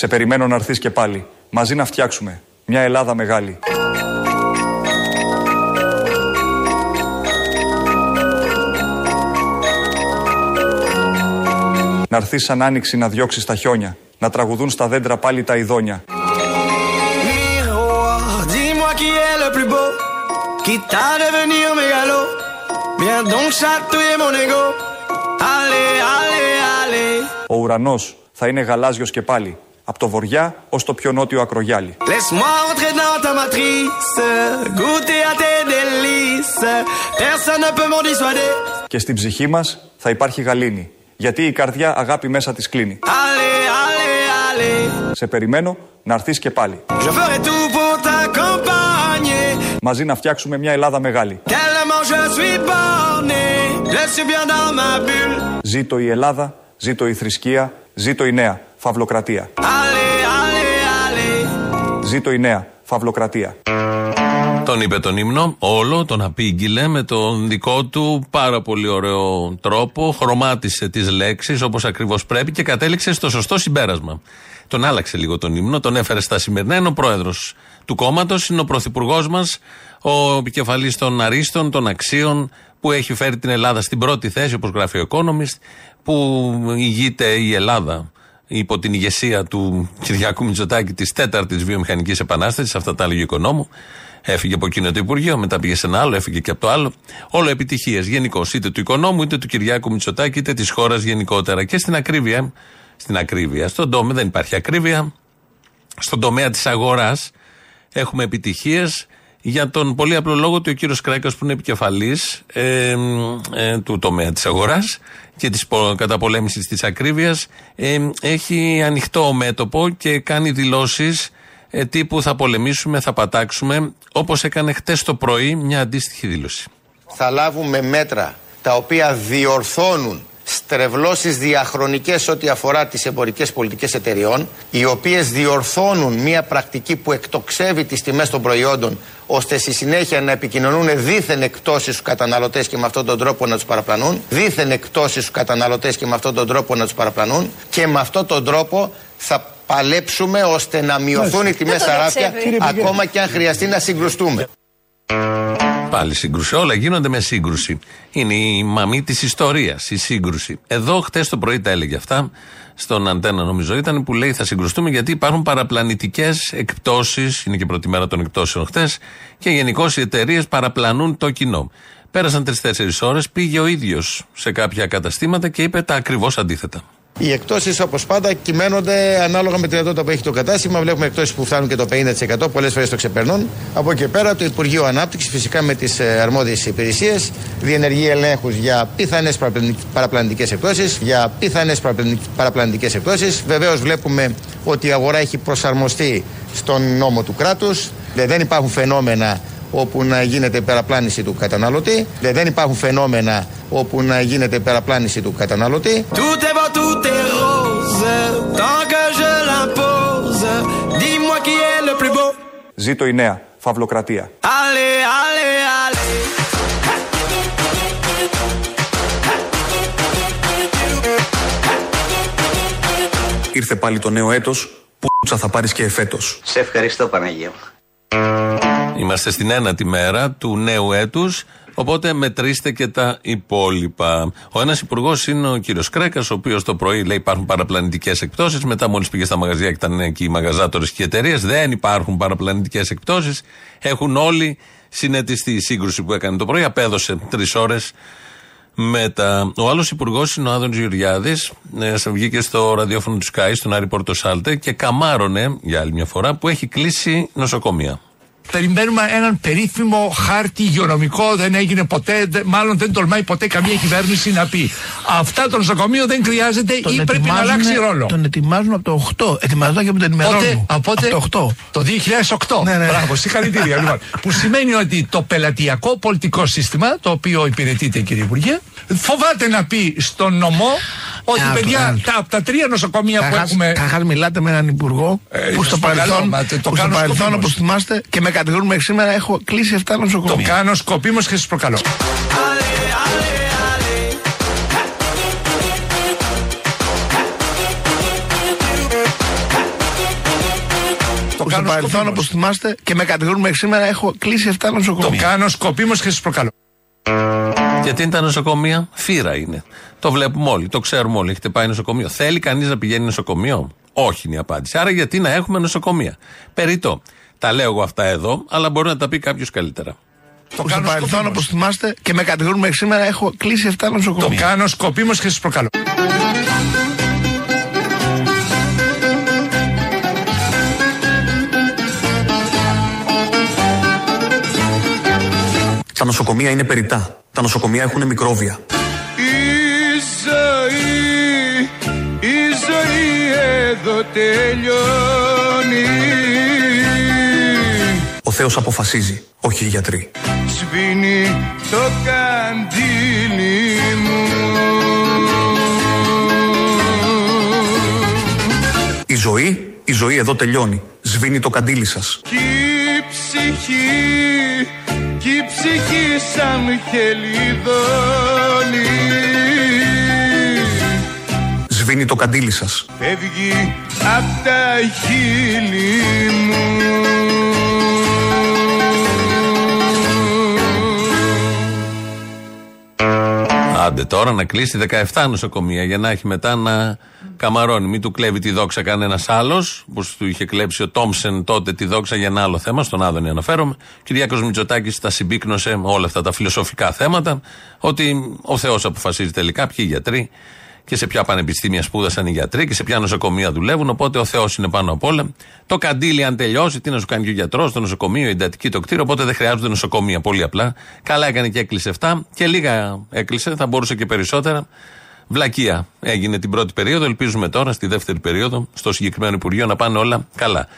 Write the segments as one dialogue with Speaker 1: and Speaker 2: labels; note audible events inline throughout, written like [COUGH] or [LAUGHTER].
Speaker 1: Σε περιμένω να έρθεις και πάλι. Μαζί να φτιάξουμε μια Ελλάδα μεγάλη. Να έρθεις σαν άνοιξη να διώξεις τα χιόνια. Να τραγουδούν στα δέντρα πάλι τα ειδόνια. Ο ουρανός θα είναι γαλάζιος και πάλι από το βοριά ως το πιο νότιο ακρογιάλι. Και στην ψυχή μας θα υπάρχει γαλήνη, γιατί η καρδιά αγάπη μέσα της κλείνει. Σε περιμένω να έρθεις και πάλι. Μαζί να φτιάξουμε μια Ελλάδα μεγάλη. Ζήτω η Ελλάδα, ζήτω η θρησκεία, ζήτω η νέα φαυλοκρατία. Ζήτω η νέα φαυλοκρατία.
Speaker 2: Τον είπε τον ύμνο, όλο, τον απήγγειλε με τον δικό του πάρα πολύ ωραίο τρόπο, χρωμάτισε τις λέξεις όπως ακριβώς πρέπει και κατέληξε στο σωστό συμπέρασμα. Τον άλλαξε λίγο τον ύμνο, τον έφερε στα σημερινά, είναι ο πρόεδρος του κόμματος, είναι ο πρωθυπουργός μας, ο επικεφαλής των αρίστων, των αξίων, που έχει φέρει την Ελλάδα στην πρώτη θέση, όπως γράφει ο Economist, που ηγείται η Ελλάδα υπό την ηγεσία του Κυριάκου Μητσοτάκη της τέταρτης βιομηχανικής επανάστασης, αυτά τα έλεγε ο οικονόμου. Έφυγε από εκείνο το Υπουργείο, μετά πήγε σε ένα άλλο, έφυγε και από το άλλο. Όλο επιτυχίες γενικώς, είτε του οικονόμου, είτε του Κυριάκου Μητσοτάκη, είτε της χώρας γενικότερα. Και στην ακρίβεια, στην ακρίβεια, στον τομέα δεν υπάρχει ακρίβεια. Στον τομέα της αγοράς έχουμε επιτυχίες για τον πολύ απλό λόγο ότι ο κύριος Κρέκα, που είναι επικεφαλής ε, ε, του τομέα της αγοράς και της καταπολέμησης της ακρίβειας, ε, έχει ανοιχτό μέτωπο και κάνει δηλώσεις ε, τύπου θα πολεμήσουμε, θα πατάξουμε, όπως έκανε χτες το πρωί μια αντίστοιχη δήλωση.
Speaker 3: Θα λάβουμε μέτρα τα οποία διορθώνουν στρεβλώσεις διαχρονικές ό,τι αφορά τις εμπορικές πολιτικές εταιριών, οι οποίες διορθώνουν μια πρακτική που εκτοξεύει τις τιμές των προϊόντων, ώστε στη συνέχεια να επικοινωνούν δίθεν εκτόσεις στους καταναλωτές και με αυτόν τον τρόπο να τους παραπλανούν, δίθεν εκτόσεις στους καταναλωτές και με αυτόν τον τρόπο να τους παραπλανούν και με αυτόν τον τρόπο θα παλέψουμε ώστε να μειωθούν οι τιμές στα ράφια ακόμα και αν χρειαστεί να συγκρουστούμε.
Speaker 2: Πάλι σύγκρουση. Όλα γίνονται με σύγκρουση. Είναι η μαμή της ιστορίας, η σύγκρουση. Εδώ χτες το πρωί τα έλεγε αυτά, στον Αντένα νομίζω ήταν, που λέει θα συγκρουστούμε γιατί υπάρχουν παραπλανητικές εκπτώσεις. Είναι και πρώτη μέρα των εκπτώσεων χτες. Και γενικώς οι εταιρείες παραπλανούν το κοινό. Πέρασαν τρει-τέσσερι ώρες, πήγε ο ίδιος σε κάποια καταστήματα και είπε τα ακριβώς αντίθετα.
Speaker 3: Οι εκτόσεις, όπως πάντα, κυμαίνονται ανάλογα με τη δυνατότητα που έχει το κατάστημα. Βλέπουμε εκτόσεις που φτάνουν και το 50%, πολλές φορές το ξεπερνούν. Από εκεί πέρα, το Υπουργείο Ανάπτυξης, φυσικά με τις ε, αρμόδιες υπηρεσίες, διενεργεί ελέγχους για πιθανές παραπλανητικές εκτόσεις. Για πιθανές παραπλανητικές εκτόσεις. Βεβαίως, βλέπουμε ότι η αγορά έχει προσαρμοστεί στον νόμο του κράτους. Δεν υπάρχουν φαινόμενα όπου να γίνεται περαπλάνηση του καταναλωτή. Δεν υπάρχουν φαινόμενα όπου να γίνεται περαπλάνηση του καταναλωτή.
Speaker 1: Ζήτω η νέα φαυλοκρατία. Ήρθε πάλι το νέο έτος, που θα πάρεις και εφέτος.
Speaker 4: Σε ευχαριστώ Παναγία
Speaker 2: Είμαστε στην ένατη μέρα του νέου έτους. Οπότε μετρήστε και τα υπόλοιπα. Ο ένας υπουργός είναι ο κύριος Κρέκας, ο οποίος το πρωί λέει υπάρχουν παραπλανητικές εκπτώσεις. Μετά, μόλις πήγε στα μαγαζιά και ήταν εκεί οι μαγαζάτορες και οι εταιρείες, δεν υπάρχουν παραπλανητικές εκπτώσεις. Έχουν όλοι συνετιστεί. Η σύγκρουση που έκανε το πρωί απέδωσε τρεις ώρες μετά. Ο άλλος υπουργός είναι ο Άδων Γεωργιάδης. Ε, βγήκε στο ραδιόφωνο του Sky, στον Άρη Πορτοσάλτε και καμάρωνε για άλλη μια φορά που έχει κλείσει νοσοκομεία.
Speaker 5: Περιμένουμε έναν περίφημο χάρτη υγειονομικό, δεν έγινε ποτέ, μάλλον δεν τολμάει ποτέ καμία κυβέρνηση να πει. Αυτά το νοσοκομείο δεν χρειάζεται τον ή πρέπει να αλλάξει ρόλο.
Speaker 6: Τον ετοιμάζουν από το 8. Ετοιμαζόταν και με τον ημερών
Speaker 5: Από, το 8. Το 2008. Ναι, ναι. Μπράβο, συγχαρητήρια. λοιπόν. [LAUGHS] Που σημαίνει ότι το πελατειακό πολιτικό σύστημα, το οποίο υπηρετείται κύριε Υπουργέ, φοβάται να πει στον νομό ότι yeah, παιδιά, τα, από τα τρία νοσοκομεία που έχουμε.
Speaker 6: Καταρχάς, μιλάτε με έναν υπουργό ε, που στο παρελθόν, που στο παρελθόν όπως θυμάστε, και με κατηγορούν μέχρι σήμερα έχω κλείσει 7 νοσοκομεία.
Speaker 5: Το κάνω σκοπίμως και σας προκαλώ.
Speaker 7: που στο παρελθόν, όπως θυμάστε, και με κατηγορούν μέχρι σήμερα, έχω κλείσει 7 νοσοκομεία.
Speaker 5: Το κάνω σκοπίμως και σας προκαλώ.
Speaker 2: Γιατί είναι τα νοσοκομεία, φύρα είναι. Το βλέπουμε όλοι, το ξέρουμε όλοι. Έχετε πάει νοσοκομείο. Θέλει κανείς να πηγαίνει νοσοκομείο; Όχι είναι η απάντηση. Άρα γιατί να έχουμε νοσοκομεία; Περιτώ. Τα λέω εγώ αυτά εδώ, αλλά μπορεί να τα πει κάποιος καλύτερα.
Speaker 7: Το στο παρελθόν, όπως θυμάστε, και με κατηγορούν μέχρι σήμερα, έχω κλείσει 7 νοσοκομεία.
Speaker 5: Το κάνω σκοπίμως και σας προκαλώ.
Speaker 8: Τα νοσοκομεία είναι περιτά. Τα νοσοκομεία έχουν μικρόβια.
Speaker 9: Η ζωή, η ζωή εδώ τελειώνει.
Speaker 8: Ο Θεός αποφασίζει, όχι οι γιατροί.
Speaker 9: Σβήνει το καντήλι μου.
Speaker 8: Η ζωή, η ζωή εδώ τελειώνει. Σβήνει το καντήλι σας.
Speaker 9: Κι η ψυχή κι η ψυχή σαν χελιδόνι
Speaker 8: Σβήνει το καντήλι σας.
Speaker 9: Φεύγει απ' τα χείλη μου.
Speaker 2: Άντε τώρα να κλείσει 17 νοσοκομεία για να έχει μετά να καμαρώνει. Μην του κλέβει τη δόξα κανένας άλλος, που του είχε κλέψει ο Τόμσεν τότε τη δόξα για ένα άλλο θέμα, στον Άδωνη αναφέρομαι. Ο Κυριάκος Μητσοτάκης τα συμπίκνωσε όλα αυτά τα φιλοσοφικά θέματα, ότι ο Θεός αποφασίζει τελικά ποιοι γιατροί και σε ποια πανεπιστήμια σπούδασαν οι γιατροί και σε ποια νοσοκομεία δουλεύουν. Οπότε ο Θεός είναι πάνω απ' όλα. Το καντήλι, αν τελειώσει, τι να σου κάνει και ο γιατρός, το νοσοκομείο, η εντατική, το κτίριο. Οπότε δεν χρειάζονται νοσοκομεία. Πολύ απλά. Καλά έκανε και έκλεισε 7 και λίγα έκλεισε, θα μπορούσε και περισσότερα. Βλακεία έγινε την πρώτη περίοδο. Ελπίζουμε τώρα στη δεύτερη περίοδο, στο συγκεκριμένο Υπουργείο, να πάνε όλα καλά.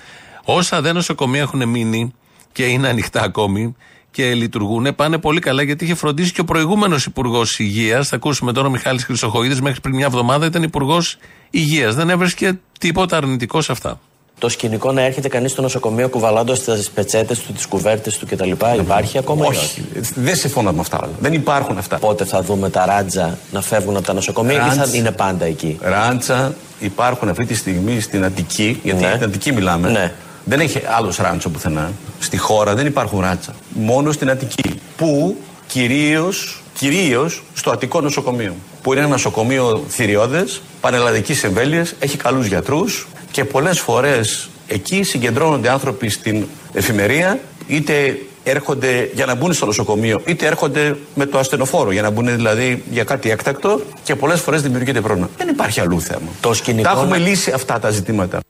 Speaker 2: Όσα δεν νοσοκομεία έχουν μείνει και είναι ανοιχτά ακόμη, και λειτουργούν πάνε πολύ καλά γιατί είχε φροντίσει και ο προηγούμενος Υπουργός Υγείας. Θα ακούσουμε τώρα ο Μιχάλης Χρυσοχοίδης μέχρι πριν μια εβδομάδα ήταν Υπουργός Υγείας. Δεν έβρισκε τίποτα αρνητικό σε αυτά.
Speaker 10: Το σκηνικό να έρχεται κανείς στο νοσοκομείο κουβαλώντας τις πετσέτες του, τις κουβέρτες του κτλ. Υπάρχει ακόμα
Speaker 8: όχι. όχι; Δεν συμφωνώ με αυτά. Δεν υπάρχουν αυτά.
Speaker 10: Πότε θα δούμε τα ράντζα να φεύγουν από τα νοσοκομεία Ράντζ, ή θα είναι πάντα εκεί;
Speaker 8: Ράντζα υπάρχουν αυτή τη στιγμή στην Αττική, γιατί ναι. την Αττική μιλάμε. Ναι. Δεν έχει άλλος ράντσο πουθενά. Στη χώρα δεν υπάρχουν ράτσα. Μόνο στην Αττική. Που κυρίως κυρίως στο Αττικό νοσοκομείο. Που είναι ένα νοσοκομείο θηριώδες, πανελλαδικής εμβέλειας, έχει καλούς γιατρούς και πολλές φορές εκεί συγκεντρώνονται άνθρωποι στην εφημερία, είτε έρχονται για να μπουν στο νοσοκομείο, είτε έρχονται με το ασθενοφόρο για να μπουν δηλαδή για κάτι έκτακτο και πολλές φορές δημιουργείται πρόβλημα. Δεν υπάρχει αλλού θέμα. Το σκηνικό... Τα έχουμε λύσει αυτά τα ζητήματα.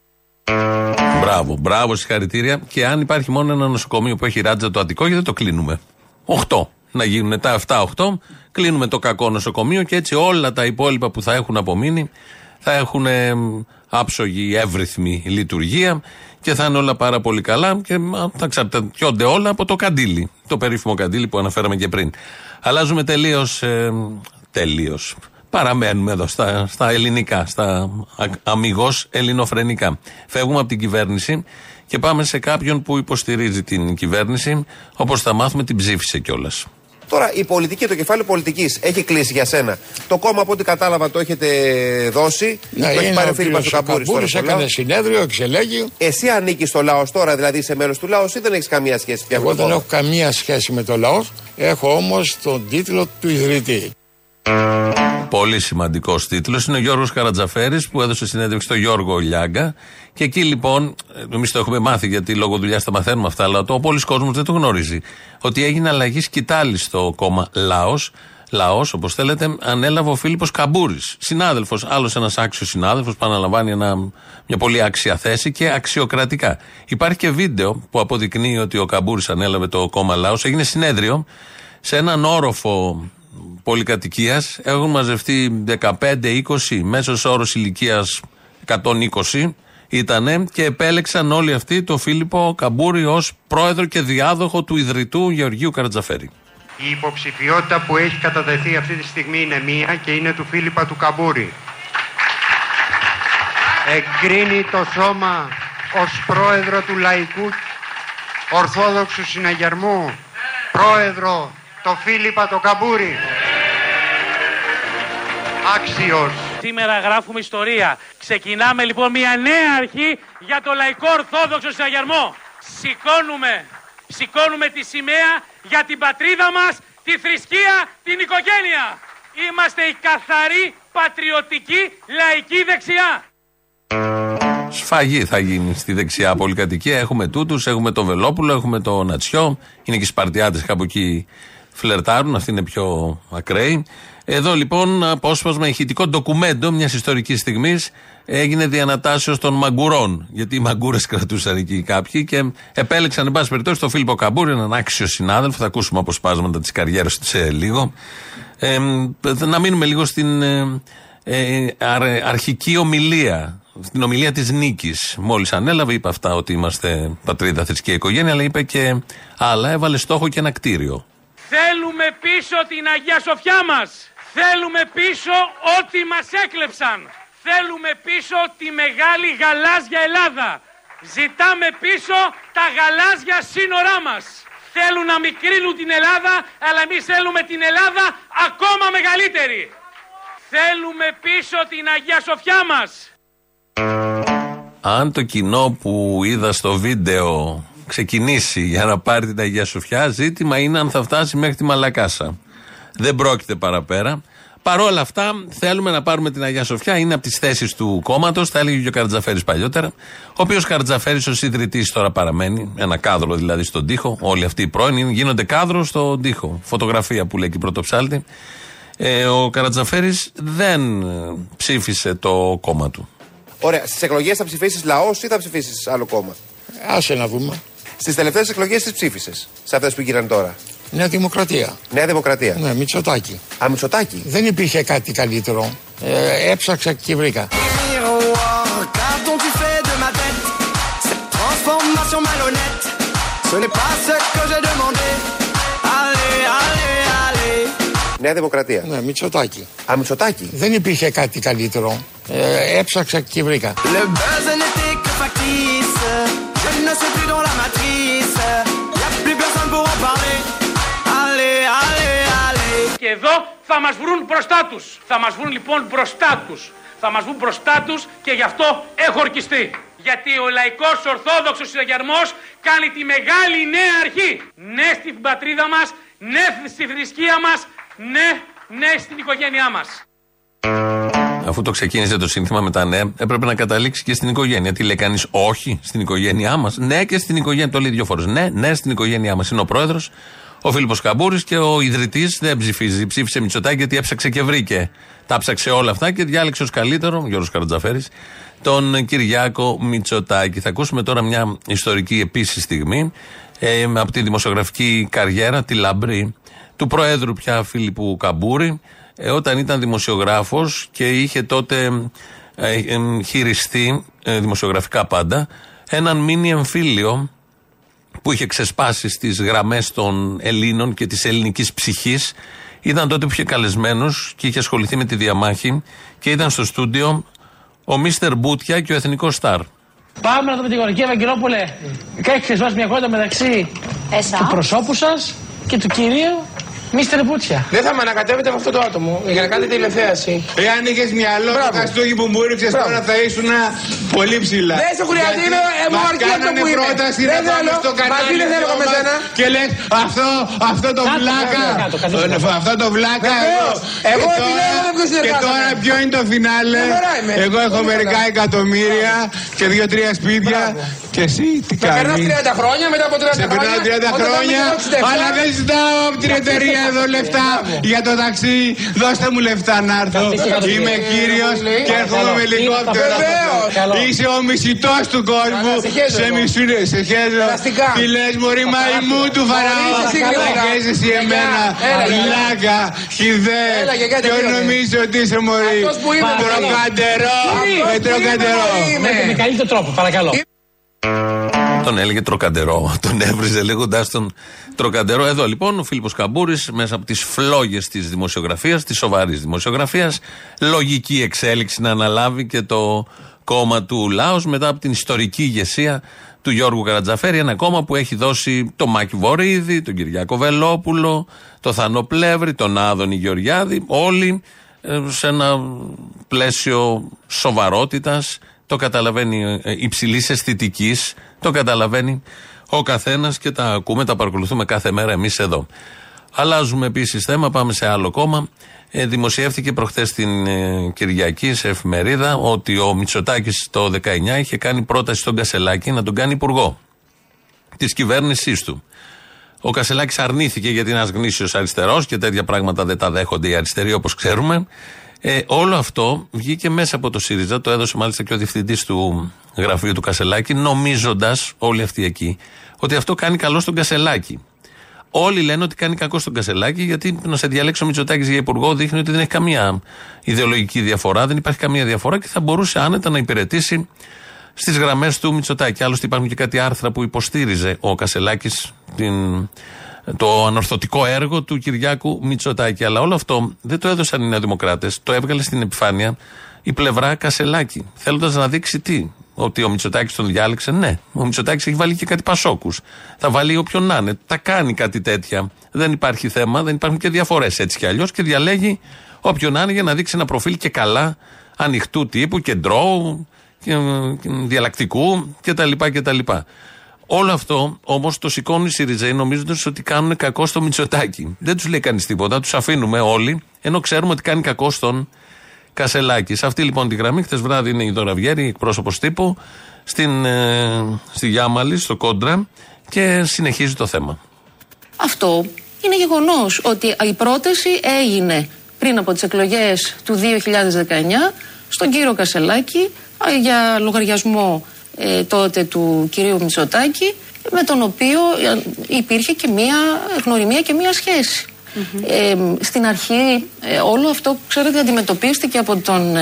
Speaker 2: Μπράβο, μπράβο, συγχαρητήρια. Και αν υπάρχει μόνο ένα νοσοκομείο που έχει ράτζα το Αττικό, γιατί το κλείνουμε. 8. Να γίνουν τα 7-8, κλείνουμε το κακό νοσοκομείο και έτσι όλα τα υπόλοιπα που θα έχουν απομείνει θα έχουν άψογη, εύρυθμη λειτουργία και θα είναι όλα πάρα πολύ καλά και θα εξαρτιόνται όλα από το καντήλι. Το περίφημο καντήλι που αναφέραμε και πριν. Αλλάζουμε τελείως. Ε, τελείως παραμένουμε εδώ στα, στα ελληνικά, στα αμυγός ελληνοφρενικά. Φεύγουμε από την κυβέρνηση και πάμε σε κάποιον που υποστηρίζει την κυβέρνηση, όπως θα μάθουμε την ψήφισε κιόλας.
Speaker 11: Τώρα, η πολιτική, το κεφάλαιο πολιτικής έχει κλείσει για σένα. Το κόμμα, από ό,τι κατάλαβα, το έχετε δώσει.
Speaker 7: Ναι, το έχει πάρει ο Φίλιππ Καμπούρης. έκανε συνέδριο, εξελέγει.
Speaker 11: Εσύ ανήκεις στο λαός τώρα, δηλαδή είσαι μέλος του λαού, ή δεν έχεις καμία σχέση
Speaker 7: πια Εγώ δεν έχω καμία σχέση με το λαός. Έχω όμως τον τίτλο του ιδρυτή.
Speaker 2: Πολύ σημαντικός τίτλος. Είναι ο Γιώργος Καρατζαφέρης που έδωσε συνέντευξη στο Γιώργο Λιάγκα. Και εκεί λοιπόν, εμείς το έχουμε μάθει γιατί λόγω δουλειάς τα μαθαίνουμε αυτά, αλλά το ο πολλής κόσμος δεν το γνωρίζει. Ότι έγινε αλλαγή σκητάλη στο κόμμα Λάος. Λαό, όπως θέλετε, ανέλαβε ο Φίλιππος Καμπούρης. Συνάδελφος, άλλος ένας άξιος συνάδελφος που αναλαμβάνει ένα, μια πολύ άξια θέση και αξιοκρατικά. Υπάρχει και βίντεο που αποδεικνύει ότι ο Καμπούρης ανέλαβε το κόμμα Λάος. Έγινε συνέδριο σε έναν όροφο πολυκατοικίας έχουν μαζευτεί 15-20, μέσος όρος ηλικίας 120 ήταν και επέλεξαν όλοι αυτοί το Φίλιππο Καμπούρη ως πρόεδρο και διάδοχο του ιδρυτού Γεωργίου Καρατζαφέρη.
Speaker 12: Η υποψηφιότητα που έχει κατατεθεί αυτή τη στιγμή είναι μία και είναι του Φίλιππα του Καμπούρη. Εγκρίνει το σώμα ως πρόεδρο του Λαϊκού Ορθόδοξου Συναγερμού, πρόεδρο το Φίλιππα το Καμπούρη άξιος
Speaker 13: Σήμερα γράφουμε ιστορία. Ξεκινάμε λοιπόν μια νέα αρχή για το λαϊκό ορθόδοξο συναγερμό. Σηκώνουμε, σηκώνουμε τη σημαία για την πατρίδα μας, τη θρησκεία, την οικογένεια. Είμαστε η καθαρή πατριωτική λαϊκή δεξιά.
Speaker 2: Σφαγή θα γίνει στη δεξιά πολυκατοικία. Έχουμε τούτους, έχουμε το Βελόπουλο, έχουμε το Νατσιό. Είναι και οι Σπαρτιάτες κάπου εκεί φλερτάρουν. Αυτοί είναι πιο ακραίοι. Εδώ λοιπόν απόσπασμα ηχητικό ντοκουμέντο μιας ιστορικής στιγμής έγινε διανατάσεω των μαγκουρών. Γιατί οι μαγκούρες κρατούσαν εκεί κάποιοι και επέλεξαν, εν πάση περιπτώσει, τον Φίλιππο Καμπούρη, έναν άξιο συνάδελφο. Θα ακούσουμε αποσπάσματα της καριέρας του σε λίγο. Ε, να μείνουμε λίγο στην ε, ε, αρχική ομιλία στην ομιλία της νίκης. Μόλις ανέλαβε, είπε αυτά ότι είμαστε πατρίδα, θρησκεία, οικογένεια, αλλά είπε και άλλα. Έβαλε στόχο και ένα κτίριο.
Speaker 13: Θέλουμε πίσω την Αγία Σοφιά μας. Θέλουμε πίσω ό,τι μας έκλεψαν. Θέλουμε πίσω τη μεγάλη γαλάζια Ελλάδα. Ζητάμε πίσω τα γαλάζια σύνορά μας. Θέλουν να μικρύνουν την Ελλάδα, αλλά εμείς θέλουμε την Ελλάδα ακόμα μεγαλύτερη. Θέλουμε πίσω την Αγία Σοφιά μας.
Speaker 2: Αν το κοινό που είδα στο βίντεο ξεκινήσει για να πάρει την Αγία Σοφιά, ζήτημα είναι αν θα φτάσει μέχρι τη Μαλακάσα. Δεν πρόκειται παραπέρα. Παρ' όλα αυτά, θέλουμε να πάρουμε την Αγία Σοφιά. Είναι από τις θέσεις του κόμματος, τα έλεγε και ο Καρτζαφέρη παλιότερα. Ο οποίος Καρτζαφέρη ως ιδρυτής τώρα παραμένει. Ένα κάδρο δηλαδή στον τοίχο. Όλοι αυτοί οι πρώην γίνονται κάδρο στον τοίχο. Φωτογραφία που λέει και πρωτοψάλτη. Ε, ο Καρατζαφέρης δεν ψήφισε το κόμμα του.
Speaker 11: Ωραία. Στις εκλογές θα ψηφίσεις λαός ή θα ψηφίσεις άλλο κόμμα;
Speaker 7: Άσε να δούμε.
Speaker 11: Στις τελευταίες εκλογές τις ψήφισες, σε αυτές που γίνανε τώρα.
Speaker 7: Νέα Δημοκρατία.
Speaker 11: Νέα Δημοκρατία.
Speaker 7: Ναι, Μητσοτάκι.
Speaker 11: Α, Μητσοτάκι.
Speaker 7: Δεν υπήρχε κάτι καλύτερο. Ε, έψαξα και βρήκα.
Speaker 11: Νέα Δημοκρατία.
Speaker 7: Ναι, Μητσοτάκι.
Speaker 11: Α, Μητσοτάκι.
Speaker 7: Δεν υπήρχε κάτι καλύτερο. Ε, έψαξα και βρήκα.
Speaker 13: Και εδώ θα μας βρουν μπροστά τους. Θα μας βρουν λοιπόν μπροστά τους. Θα μας βρουν μπροστά τους και γι' αυτό έχω ορκιστεί. Γιατί ο λαϊκός ορθόδοξος συναγερμός κάνει τη μεγάλη νέα αρχή. Ναι στην πατρίδα μας, ναι στη θρησκεία μας, ναι, ναι στην οικογένειά μας.
Speaker 2: Αφού το ξεκίνησε το σύνθημα με τα ναι, έπρεπε να καταλήξει και στην οικογένεια. Τι λέει κανείς, Όχι στην οικογένειά μας. Ναι, και στην οικογένεια. Το λέει δύο φορές. Ναι, ναι, στην οικογένειά μας. Είναι ο πρόεδρος, ο Φίλιππος Καμπούρης και ο ιδρυτής δεν ψηφίζει. Ψήφισε Μητσοτάκη γιατί έψαξε και βρήκε. Τα ψάξε όλα αυτά και διάλεξε ως καλύτερο, Γιώργος Καρατζαφέρης, τον Κυριάκο Μητσοτάκη. Θα ακούσουμε τώρα μια ιστορική επίσης στιγμή ε, από τη δημοσιογραφική καριέρα, τη λαμπρή, του Προέδρου πια Φίλιππου Καμπούρη, ε, όταν ήταν δημοσιογράφος και είχε τότε ε, ε, χειριστεί, δημοσιογραφικά πάντα, έναν μίνι εμφύλιο που είχε ξεσπάσει στις γραμμές των Ελλήνων και της ελληνικής ψυχής. Ήταν τότε που είχε καλεσμένος και είχε ασχοληθεί με τη διαμάχη και ήταν στο στούντιο ο Μίστερ Μπούτια και ο Εθνικός Σταρ.
Speaker 13: Πάμε να δούμε την Γορική Ευαγγελόπουλε. Έχει ξεσπάσει μια κόντα μεταξύ του προσώπου σας και του κυρίου Μίστερ Μπούτσια.
Speaker 14: Δεν θα με ανακατεύετε με αυτό το άτομο για να κάνετε τηλεθέαση. Εάν είχες μυαλό, τα στούγη που μου ρίξε τώρα θα ήσουν πολύ ψηλά. Δεν σε χρειάζεται, είναι εμόρφη αυτό που είναι.
Speaker 11: πρόταση να πάμε στο κανάλι
Speaker 14: δεν θέλω με σένα.
Speaker 11: Και λες αυτό, αυτό το βλάκα. Αυτό το βλάκα.
Speaker 14: Εγώ επιλέγω με ποιου
Speaker 11: Και τώρα ποιο είναι το φινάλε; Εγώ έχω μερικά εκατομμύρια και δύο-τρία σπίτια. Και εσύ τι κάνει.
Speaker 14: Θα περνά 30 χρόνια μετά από 30 χρόνια. Σε
Speaker 11: περνάω 30 χρόνια, αλλά δεν ζητάω από την εταιρεία εδώ λεφτά για το ταξί. Δώστε μου λεφτά να έρθω. Είμαι κύριος και έρχομαι με ελικόπτερο. Είσαι ο μισητός του κόσμου. Σε μισούν, σε χέζω. Τι λε, Μωρή μαϊμού του Φαραώ. Θα εσύ εμένα. Λάκα, χιδές. Ποιο νομίζω ότι είσαι Μωρή; Τροκαντερό. Με τροκαντερό.
Speaker 13: Με καλύτερο τρόπο, παρακαλώ.
Speaker 2: Τον έλεγε τροκαντερό. Τον έβριζε λέγοντα τον τροκαντερό. Εδώ λοιπόν ο Φίλιππος Καμπούρης μέσα από τις φλόγες της δημοσιογραφίας, της σοβαρής δημοσιογραφίας, λογική εξέλιξη να αναλάβει και το κόμμα του Λάος μετά από την ιστορική ηγεσία του Γιώργου Καρατζαφέρη. Ένα κόμμα που έχει δώσει το Μάκη Βορύδη, τον Κυριάκο Βελόπουλο, το Θανό Πλεύρη, τον Άδωνη Γεωργιάδη. Όλοι ε, σε ένα πλαίσιο σοβαρότητας. Το καταλαβαίνει ε, υψηλής αισθητικής. Το καταλαβαίνει ο καθένας και τα ακούμε, τα παρακολουθούμε κάθε μέρα εμείς εδώ. Αλλάζουμε επίσης θέμα, πάμε σε άλλο κόμμα. Ε, δημοσιεύτηκε προχθές την ε, Κυριακή σε εφημερίδα ότι ο Μητσοτάκης το 19 είχε κάνει πρόταση στον Κασελάκη να τον κάνει υπουργό της κυβέρνησής του. Ο Κασελάκης αρνήθηκε γιατί είναι ένας γνήσιος αριστερός και τέτοια πράγματα δεν τα δέχονται οι αριστεροί όπως ξέρουμε. Ε, όλο αυτό βγήκε μέσα από το ΣΥΡΙΖΑ, το έδωσε μάλιστα και ο διευθυντής του γραφείου του Κασελάκη, νομίζοντας όλοι αυτοί εκεί ότι αυτό κάνει καλό στον Κασελάκη. Όλοι λένε ότι κάνει κακό στον Κασελάκη, γιατί να σε διαλέξει ο Μητσοτάκης για υπουργό δείχνει ότι δεν έχει καμία ιδεολογική διαφορά, δεν υπάρχει καμία διαφορά και θα μπορούσε άνετα να υπηρετήσει στις γραμμές του Μητσοτάκη. Άλλωστε υπάρχουν και κάτι άρθρα που υποστήριζε ο Κασελάκης το ανορθωτικό έργο του Κυριάκου Μητσοτάκη. Αλλά όλο αυτό δεν το έδωσαν οι Νεοδημοκράτες, το έβγαλε στην επιφάνεια η πλευρά Κασελάκη. Θέλοντας να δείξει τι, ότι ο Μητσοτάκης τον διάλεξε. Ναι, ο Μητσοτάκης έχει βάλει και κάτι πασόκους. Θα βάλει όποιον να είναι. Τα κάνει κάτι τέτοια. Δεν υπάρχει θέμα, δεν υπάρχουν και διαφορές έτσι κι αλλιώς και διαλέγει όποιον να είναι για να δείξει ένα προφίλ και καλά ανοιχτού τύπου, κεντρώου, διαλλακτικού κτλ. Όλο αυτό όμως το σηκώνει οι Σιριζέοι νομίζοντας ότι κάνουν κακό στο Μητσοτάκι. Δεν τους λέει κανείς τίποτα, τους αφήνουμε όλοι, ενώ ξέρουμε ότι κάνει κακό στον Κασελάκη. Σε αυτή λοιπόν τη γραμμή, χτε βράδυ είναι η Δώρα Βιέρη, εκπρόσωπος τύπου, στην, ε, στη Γιάμαλη, στο Κόντρα και συνεχίζει το θέμα.
Speaker 15: Αυτό είναι γεγονός ότι η πρόταση έγινε πριν από τις εκλογές του 2019 στον κύριο Κασελάκη για λογαριασμό ε, τότε του κυρίου Μητσοτάκη με τον οποίο ε, υπήρχε και μία γνωριμία και μία σχέση. Ε, στην αρχή όλο αυτό ξέρετε αντιμετωπίστηκε από τον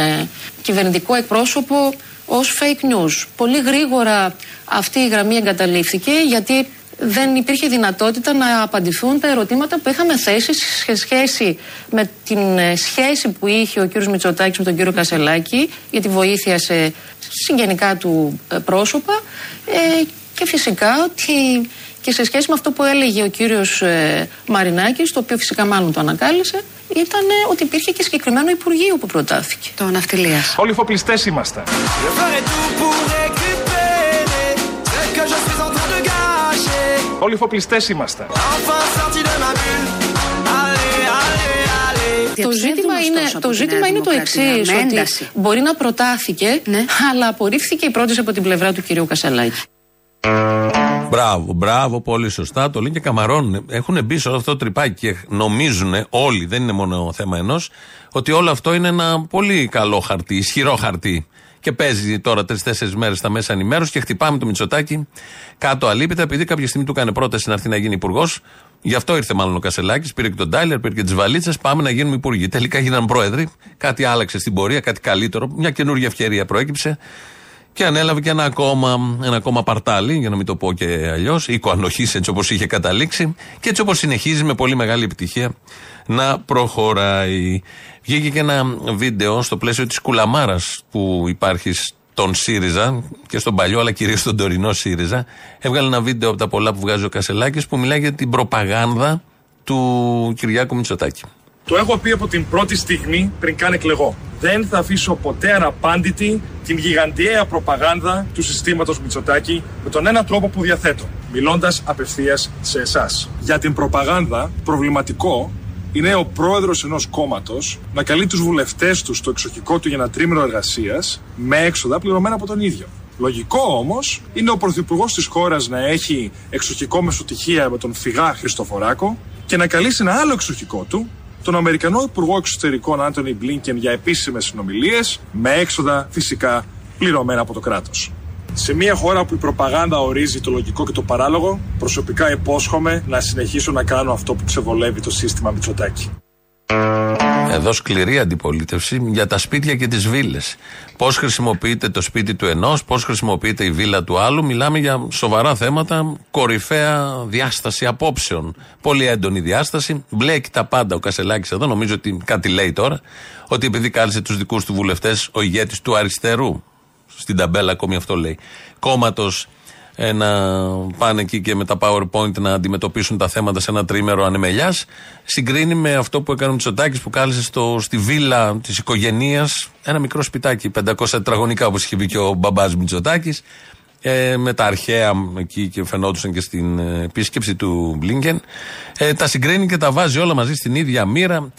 Speaker 15: κυβερνητικό εκπρόσωπο ως fake news. Πολύ γρήγορα αυτή η γραμμή εγκαταλείφθηκε γιατί δεν υπήρχε δυνατότητα να απαντηθούν τα ερωτήματα που είχαμε θέσει σε σχέση με την σχέση που είχε ο κύριος Μητσοτάκης με τον κύριο Κασελάκη για τη βοήθεια σε συγγενικά του ε, πρόσωπα ε, και φυσικά ότι και σε σχέση με αυτό που έλεγε ο κύριος ε, Μαρινάκης, το οποίο φυσικά μάλλον το ανακάλυψε, ήταν ότι υπήρχε και συγκεκριμένο Υπουργείο που προτάθηκε.
Speaker 16: Το ναυτιλίας.
Speaker 17: Όλοι φοπλιστές είμαστε. Όλοι φοπλιστές είμαστε.
Speaker 15: Το ζήτημα είναι το, ζήτημα είναι το εξής: Ότι μπορεί να προτάθηκε, ναι. αλλά απορρίφθηκε η πρόταση από την πλευρά του κυρίου Κασαλάκη.
Speaker 2: Μπράβο, μπράβο, πολύ σωστά. Το λένε και καμαρώνουν. Έχουν μπει σε όλο αυτό το τρυπάκι και νομίζουν όλοι, δεν είναι μόνο θέμα ενός, ότι όλο αυτό είναι ένα πολύ καλό χαρτί, ισχυρό χαρτί. Και παίζει τώρα τρει-τέσσερι μέρες στα μέσα ενημέρωσης και χτυπάμε το Μητσοτάκι κάτω αλήπητα, επειδή κάποια στιγμή του έκανε πρόταση να έρθει να γίνει υπουργός. Γι' αυτό ήρθε μάλλον ο Κασελάκης, πήρε και τον Τάιλερ, πήρε και τις βαλίτσες. Πάμε να γίνουμε υπουργοί. Τελικά γίνανε πρόεδροι. Κάτι άλλαξε στην πορεία, κάτι καλύτερο. Μια καινούργια ευκαιρία προέκυψε. Και ανέλαβε και ένα ακόμα, ένα ακόμα παρτάλι, για να μην το πω και αλλιώς, οίκο ανοχή έτσι όπως είχε καταλήξει. Και έτσι όπως συνεχίζει με πολύ μεγάλη επιτυχία να προχωράει. Βγήκε και ένα βίντεο στο πλαίσιο της Κουλαμάρας που υπάρχει στον ΣΥΡΙΖΑ και στον παλιό, αλλά κυρίως στον τωρινό ΣΥΡΙΖΑ. Έβγαλε ένα βίντεο από τα πολλά που βγάζει ο Κασελάκης που μιλάει για την προπαγάνδα του Κυριάκου Μητσοτάκη.
Speaker 17: Το έχω πει από την πρώτη στιγμή πριν καν εκλεγώ. Δεν θα αφήσω ποτέ αναπάντητη την γιγαντιαία προπαγάνδα του συστήματος Μητσοτάκη με τον ένα τρόπο που διαθέτω, μιλώντας απευθείας σε εσάς. Για την προπαγάνδα, προβληματικό είναι ο πρόεδρος ενός κόμματος να καλεί τους βουλευτές τους στο εξοχικό του για ένα τρίμηνο εργασίας με έξοδα πληρωμένα από τον ίδιο. Λογικό όμως είναι ο πρωθυπουργός της χώρας να έχει εξοχικό μεσοτυχία με τον φυγά Χριστοφοράκο και να καλήσει ένα άλλο εξοχικό του, τον Αμερικανό Υπουργό Εξωτερικών Άντωνι Μπλίνκεν για επίσημες συνομιλίες, με έξοδα φυσικά πληρωμένα από το κράτος. Σε μια χώρα που η προπαγάνδα ορίζει το λογικό και το παράλογο, προσωπικά υπόσχομαι να συνεχίσω να κάνω αυτό που ξεβολεύει το σύστημα Μητσοτάκη.
Speaker 2: Εδώ σκληρή αντιπολίτευση για τα σπίτια και τις βίλες. Πώς χρησιμοποιείται το σπίτι του ενός, πώς χρησιμοποιείται η βίλα του άλλου. Μιλάμε για σοβαρά θέματα, κορυφαία διάσταση απόψεων. Πολύ έντονη διάσταση. Μπλέκει τα πάντα ο Κασελάκης εδώ. Νομίζω ότι κάτι λέει τώρα. Ότι επειδή κάλεσε τους δικούς του βουλευτές ο ηγέτης του αριστερού, στην ταμπέλα ακόμη αυτό λέει, κόμματος ε, να πάνε εκεί και με τα PowerPoint να αντιμετωπίσουν τα θέματα σε ένα τρίμερο ανεμελιάς. Συγκρίνει με αυτό που έκανε ο Μητσοτάκης που κάλεσε στο, στη βίλα της οικογένεια ένα μικρό σπιτάκι, 500 τετραγωνικά όπως είχε πει και ο μπαμπάς Μητσοτάκης. Ε, με τα αρχαία εκεί και φαινόντουσαν και στην ε, επίσκεψη του Μπλίνκεν. Ε, τα συγκρίνει και τα βάζει όλα μαζί στην ίδια μοίρα.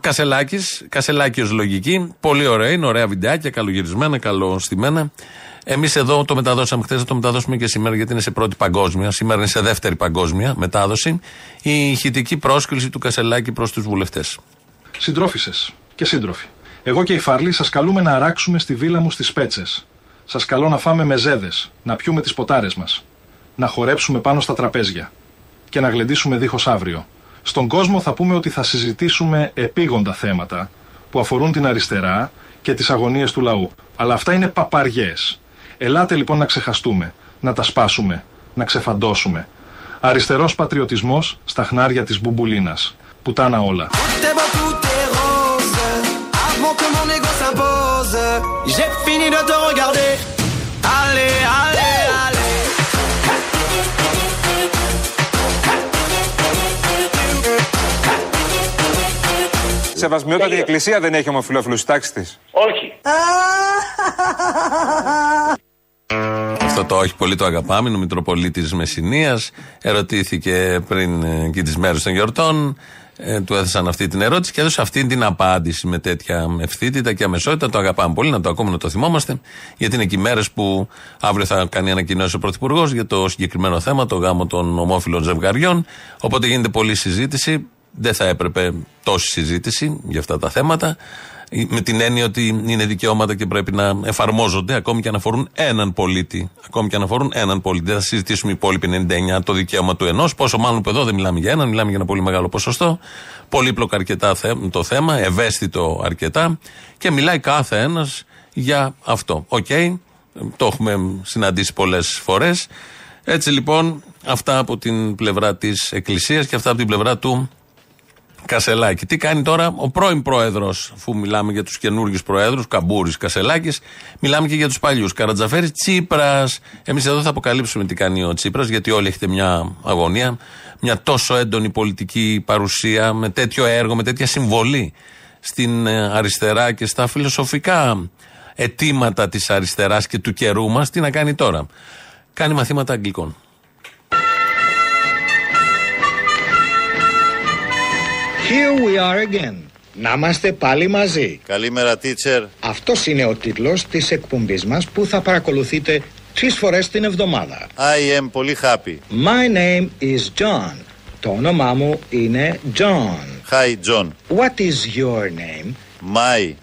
Speaker 2: Κασελάκης, Κασελάκη ω λογική. Πολύ ωραία, είναι ωραία βιντεάκια, καλογυρισμένα, καλοστημένα. Εμείς εδώ το μεταδώσαμε χθες, θα το μεταδώσουμε και σήμερα γιατί είναι σε πρώτη παγκόσμια. Σήμερα είναι σε δεύτερη παγκόσμια μετάδοση. Η ηχητική πρόσκληση του Κασελάκη προς τους βουλευτές.
Speaker 17: Συντρόφισε και σύντροφοι. Εγώ και η Φαρλή σας καλούμε να αράξουμε στη βίλα μου στις Πέτσες. Σας καλώ να φάμε μεζέδες, να πιούμε τις ποτάρες μας, να χορέψουμε πάνω στα τραπέζια και να γλεντήσουμε δίχως αύριο. Στον κόσμο θα πούμε ότι θα συζητήσουμε επίγοντα θέματα που αφορούν την αριστερά και τις αγωνίες του λαού. Αλλά αυτά είναι παπαριές. Ελάτε λοιπόν να ξεχαστούμε, να τα σπάσουμε, να ξεφαντώσουμε. Αριστερός πατριωτισμός στα χνάρια της μπουμπουλίνας. Πουτάνα όλα.
Speaker 16: Σεβασμιότατη εκκλησία δεν έχει ομοφυλόφιλου στη τάξη της.
Speaker 1: Όχι. [LAUGHS]
Speaker 2: Αυτό το όχι πολύ το αγαπάμε. Είναι ο Μητροπολίτης Μεσσηνίας. Ερωτήθηκε πριν ε, και τις μέρες των γιορτών. Ε, του έθεσαν αυτή την ερώτηση και έδωσε αυτή την απάντηση με τέτοια ευθύτητα και αμεσότητα. Το αγαπάμε πολύ, να το ακούμε, να το θυμόμαστε. Γιατί είναι και οι μέρες που αύριο θα κάνει ανακοινώσεις ο Πρωθυπουργός για το συγκεκριμένο θέμα, το γάμο των ομόφυλων ζευγαριών. Οπότε γίνεται πολλή συζήτηση. Δεν θα έπρεπε τόση συζήτηση για αυτά τα θέματα. Με την έννοια ότι είναι δικαιώματα και πρέπει να εφαρμόζονται ακόμη και αν αφορούν έναν πολίτη. Ακόμη και αν αφορούν έναν πολίτη. Δεν θα συζητήσουμε οι υπόλοιποι 99 το δικαίωμα του ενός. Πόσο μάλλον που εδώ δεν μιλάμε για έναν, μιλάμε για ένα πολύ μεγάλο ποσοστό. Πολύπλοκο αρκετά το θέμα, ευαίσθητο αρκετά. Και μιλάει κάθε ένας για αυτό. Οκ, το έχουμε συναντήσει πολλές φορές. Έτσι λοιπόν, αυτά από την πλευρά της Εκκλησίας και αυτά από την πλευρά του Κασελάκη. Τι κάνει τώρα ο πρώην πρόεδρος, αφού μιλάμε για τους καινούριου προέδρους, Καμπούρης, Κασελάκης, μιλάμε και για τους παλιούς. Καρατζαφέρης, Τσίπρας. Εμείς εδώ θα αποκαλύψουμε τι κάνει ο Τσίπρας, γιατί όλοι έχετε μια αγωνία, μια τόσο έντονη πολιτική παρουσία, με τέτοιο έργο, με τέτοια συμβολή στην ε, αριστερά και στα φιλοσοφικά αιτήματα της αριστεράς και του καιρού μας. Τι να κάνει τώρα. Κάνει μαθήματα αγγλικών.
Speaker 18: Here we are again. Να είμαστε πάλι μαζί.
Speaker 19: Καλημέρα, teacher.
Speaker 18: Αυτός είναι ο τίτλος της εκπομπής μας που θα παρακολουθείτε τρεις φορές την εβδομάδα.
Speaker 19: I am πολύ happy.
Speaker 18: My name is John. Το όνομά μου είναι John.
Speaker 19: Hi, John.
Speaker 18: What is your name?
Speaker 19: My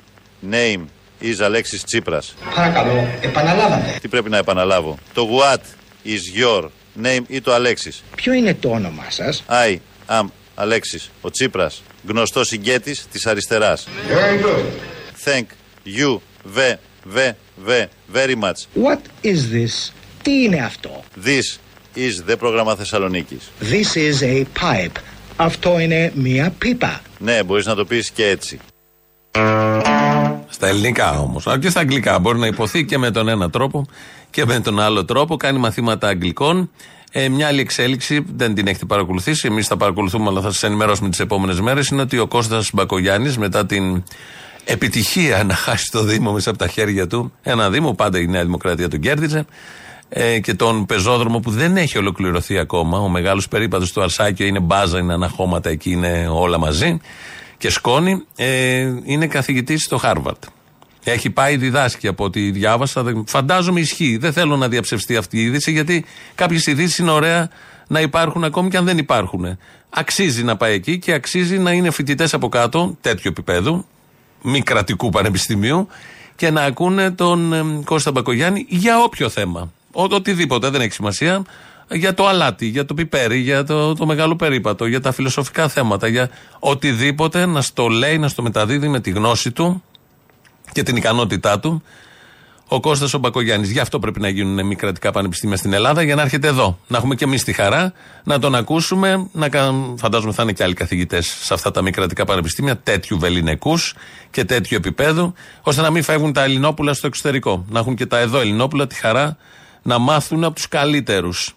Speaker 19: name is Alexis Tsipras.
Speaker 18: Παρακαλώ, επαναλάβατε.
Speaker 19: Τι πρέπει να επαναλάβω; Το what is your name ή το Alexis;
Speaker 18: Ποιο είναι το όνομά σας;
Speaker 19: I am Αλέξης, ο Τσίπρας, γνωστός ηγέτης της αριστεράς.
Speaker 18: Very good.
Speaker 19: Thank you ve, ve, ve, very much.
Speaker 18: What is this? Τι είναι αυτό;
Speaker 19: This is the πρόγραμμα Θεσσαλονίκης.
Speaker 18: This is a pipe. Αυτό είναι μία πίπα.
Speaker 19: Ναι, μπορείς να το πεις και έτσι.
Speaker 2: Στα ελληνικά όμως. Και στα αγγλικά. Μπορεί να υποθεί και με τον ένα τρόπο και με τον άλλο τρόπο. Κάνει μαθήματα αγγλικών. Ε, μια άλλη εξέλιξη, δεν την έχετε παρακολουθήσει, εμείς θα παρακολουθούμε, αλλά θα σας ενημερώσουμε τις επόμενες μέρες. Είναι ότι ο Κώστας Μπακογιάννης, μετά την επιτυχία να χάσει το Δήμο μέσα από τα χέρια του, ένα Δήμο, πάντα η Νέα Δημοκρατία τον κέρδιζε, ε, και τον πεζόδρομο που δεν έχει ολοκληρωθεί ακόμα. Ο μεγάλος περίπατος του Αρσάκιο είναι μπάζα, είναι αναχώματα, εκεί είναι όλα μαζί. Και σκόνη, ε, είναι καθηγητής στο Χάρβαρτ. Έχει πάει διδάσκει από ό,τι διάβασα. Φαντάζομαι ισχύει. Δεν θέλω να διαψευστεί αυτή η είδηση, γιατί κάποιες ειδήσεις είναι ωραία να υπάρχουν ακόμη και αν δεν υπάρχουν. Αξίζει να πάει εκεί και αξίζει να είναι φοιτητές από κάτω, τέτοιου επίπεδου, μη κρατικού πανεπιστημίου, και να ακούνε τον ε, Κώστα Μπακογιάννη για όποιο θέμα. Ο, οτιδήποτε, δεν έχει σημασία. Για το αλάτι, για το πιπέρι, για το, το μεγάλο περίπατο, για τα φιλοσοφικά θέματα, για οτιδήποτε να στο λέει, να στο μεταδίδει με τη γνώση του και την ικανότητά του ο Κώστας ο Μπακογιάννης. Γι' αυτό πρέπει να γίνουν μη κρατικά πανεπιστήμια στην Ελλάδα, για να έρχεται εδώ. Να έχουμε και εμείς τη χαρά να τον ακούσουμε. Να, φαντάζομαι θα είναι και άλλοι καθηγητές σε αυτά τα μη κρατικά πανεπιστήμια, τέτοιου βεληνικούς και τέτοιου επίπεδου, ώστε να μην φεύγουν τα Ελληνόπουλα στο εξωτερικό. Να έχουν και τα εδώ Ελληνόπουλα τη χαρά να μάθουν από τους καλύτερους.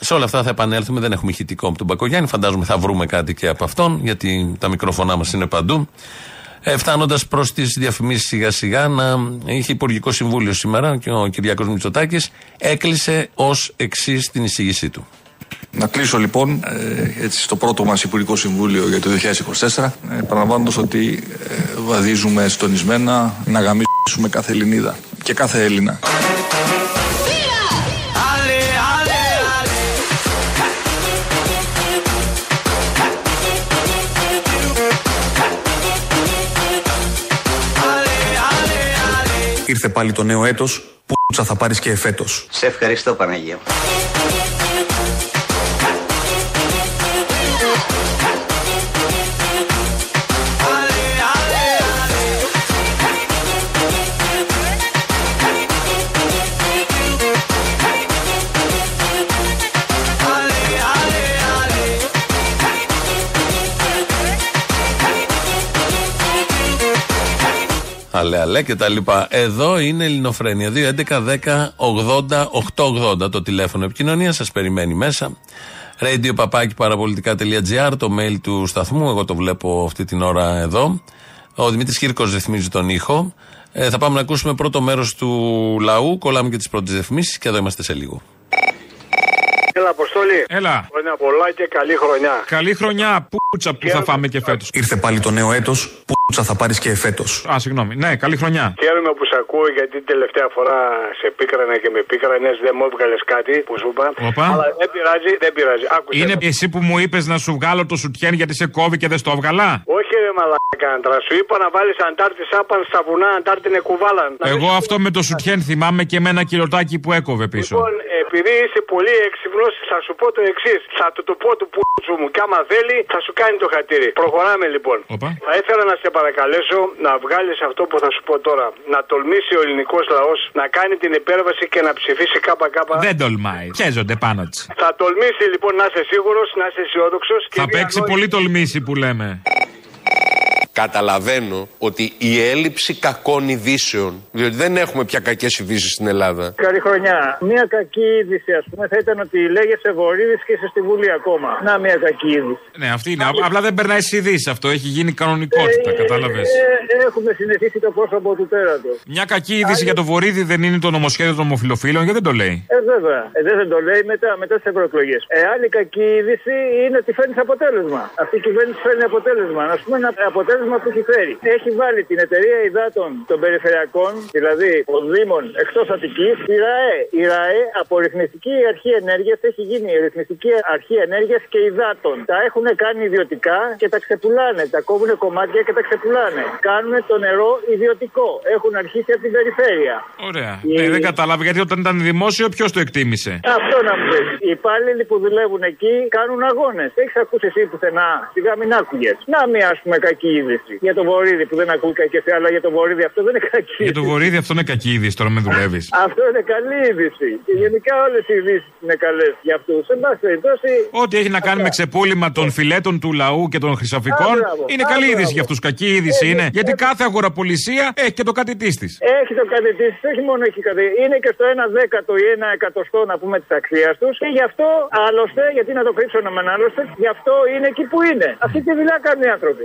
Speaker 2: Σε όλα αυτά θα επανέλθουμε. Δεν έχουμε ηχητικό από τον Μπακογιάννη. Φαντάζομαι θα βρούμε κάτι και από αυτόν, γιατί τα μικρόφωνά μας είναι παντού. Ε, Φτάνοντας προς τις διαφημίσεις σιγά σιγά, να είχε Υπουργικό Συμβούλιο σήμερα και ο Κυριακός Μητσοτάκης έκλεισε ως εξής την εισήγησή του.
Speaker 17: Να κλείσω λοιπόν ε, έτσι, στο πρώτο μας Υπουργικό Συμβούλιο για το 2024 ε, παραλαμβάνοντας ότι ε, βαδίζουμε στονισμένα να γαμίσουμε κάθε Ελληνίδα και κάθε Έλληνα.
Speaker 1: Ήρθε πάλι το νέο έτος, που θα πάρεις και εφέτος.
Speaker 20: Σε ευχαριστώ Παναγία
Speaker 2: αλέ αλέ και τα λοιπά. Εδώ είναι Ελληνοφρένια. 2, 11, 10, 80, 880 το τηλέφωνο επικοινωνίας. Σας περιμένει μέσα. Radio παπάκι παραπολιτικά.gr το mail του σταθμού. Εγώ το βλέπω αυτή την ώρα εδώ. Ο Δημήτρης Κύρκος ρυθμίζει τον ήχο. Ε, θα πάμε να ακούσουμε πρώτο μέρος του λαού. Κολλάμε και τις πρώτες ρυθμίσει και εδώ είμαστε σε λίγο.
Speaker 21: Έλα, Αποστόλη.
Speaker 2: Έλα.
Speaker 21: Χρόνια πολλά και καλή χρονιά.
Speaker 2: Καλή χρονιά, πούτσα που θα φάμε και φέτος.
Speaker 1: Ήρθε πάλι το νέο έτος, πούτσα θα πάρεις και εφέτο.
Speaker 2: Α, συγγνώμη. Ναι, καλή χρονιά.
Speaker 21: Χαίρομαι που σε ακούω γιατί την τελευταία φορά σε πίκρανα και με πίκρανες. Δεν μου έβγαλες κάτι που σου είπα.
Speaker 2: Οπα.
Speaker 21: Αλλά δεν πειράζει, δεν πειράζει. Άκουσε.
Speaker 2: Είναι εσύ που μου είπες να σου βγάλω το σουτιέν γιατί σε κόβει και δεν στο έβγαλα;
Speaker 21: Όχι, ρε μαλάκα άντρα. Σου είπα να βάλεις αντάρτη σάπαν στα βουνά, αντάρτη κουβάλα.
Speaker 2: Εγώ αυτό με το σουτιέν θυμάμαι και με ένα κιλοτάκι που έκοβε πίσω.
Speaker 21: Λοιπόν, επειδή είσαι πολύ έξυπνος, θα σου πω το εξής. Θα του το πω του πούτσου μου και άμα θέλει θα σου κάνει το χατήρι. Προχωράμε λοιπόν.
Speaker 2: Οπα.
Speaker 21: Θα ήθελα να σε παρακαλέσω να βγάλεις αυτό που θα σου πω τώρα. Να τολμήσει ο ελληνικός λαός να κάνει την υπέρβαση και να ψηφίσει ΚΚ.
Speaker 2: Δεν τολμάει. Πιέζονται πάνω της.
Speaker 21: Θα τολμήσει λοιπόν να είσαι σίγουρος, να είσαι αισιόδοξος.
Speaker 2: Θα παίξει πολύ τολμήσει που λέμε.
Speaker 22: Καταλαβαίνω ότι η έλλειψη κακών ειδήσεων, διότι δεν έχουμε πια κακές ειδήσεις στην Ελλάδα.
Speaker 21: Καλή χρονιά. Μια κακή είδηση, ας πούμε, θα ήταν ότι λέγεσαι Βορύδης και είσαι στη Βουλή ακόμα. Να, μια κακή είδηση.
Speaker 2: Ναι, αυτή είναι. Απλά δεν περνάει στις ειδήσεις αυτό. Έχει γίνει κανονικότητα, ε, κατάλαβες.
Speaker 21: Ε, έχουμε συνηθίσει το πρόσωπο του τέρατο.
Speaker 2: Μια κακή είδηση για το Βορύδη δεν είναι το νομοσχέδιο των ομοφυλοφίλων γιατί δεν το λέει.
Speaker 21: Ε, βέβαια. Ε, δεν το λέει μετά, μετά τι ευρωεκλογές. Ε, άλλη κακή είδηση είναι ότι φέρνεις αποτέλεσμα. Αυτή η κυβέρνηση φέρνει αποτέλεσμα. Α πούμε ένα αποτέλεσμα που έχει φέρει. Έχει βάλει την εταιρεία υδάτων των περιφερειακών, δηλαδή των Δήμων εκτός Αττικής, η ΡΑΕ. Η ΡΑΕ από ρυθμιστική αρχή ενέργειας έχει γίνει ρυθμιστική αρχή ενέργειας και υδάτων. Τα έχουν κάνει ιδιωτικά και τα ξεπουλάνε. Τα κόβουν κομμάτια και τα ξεπουλάνε. Κάνουν το νερό ιδιωτικό. Έχουν αρχίσει από την περιφέρεια.
Speaker 2: Ωραία. Η... Ναι, δεν κατάλαβα γιατί όταν ήταν δημόσιο, ποιος το εκτίμησε;
Speaker 21: Αυτό να μου πεις. Οι υπάλληλοι που δουλεύουν εκεί κάνουν αγώνες. Έχεις ακούσει εσύ πουθενά; Σιγά μην άκουγες. Να μία ας πούμε κακή είδηση. Για το βορίδι που δεν ακούει κακή αλλά για το βορίδι αυτό δεν είναι κακή
Speaker 2: Για το βορίδι αυτό είναι κακή είδηση, τώρα με δουλεύεις.
Speaker 21: αυτό είναι καλή είδηση. Και γενικά όλες οι ειδήσεις είναι καλές για αυτούς. Εν πάση περιπτώσει.
Speaker 2: Ό,τι έχει να κάνει με ξεπούλημα των φιλέτων του λαού και των χρυσαφικών είναι καλή είδηση για αυτούς. Κακή είδηση είναι. Γιατί κάθε αγοραπολισία έχει και το κάτι της.
Speaker 21: Έχει το κάτι της, όχι μόνο έχει κάτι. Είναι και στο 1 δέκατο ή 1 εκατοστό να πούμε της αξίας τους. Και γι' αυτό άλλωστε, γιατί να το κρύψω να με άλλωστε, γι' αυτό είναι εκεί που είναι. Αυτή τη δουλειά κάνουν οι άνθρωποι.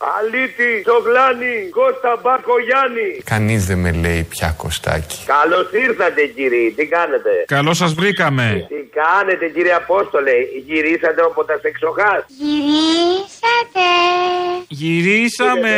Speaker 21: Αλίτη, Τζογλάνη, Κώστα Μπακογιάννη.
Speaker 23: Κανείς δεν με λέει πια Κωστάκι.
Speaker 21: Καλώς ήρθατε, κύριε. Τι κάνετε;
Speaker 2: Καλώς σας βρήκαμε.
Speaker 21: Τι κάνετε, κύριε Απόστολε; Γυρίσατε από τα σεξοχά.
Speaker 6: Γυρίσατε.
Speaker 2: Γυρίσαμε.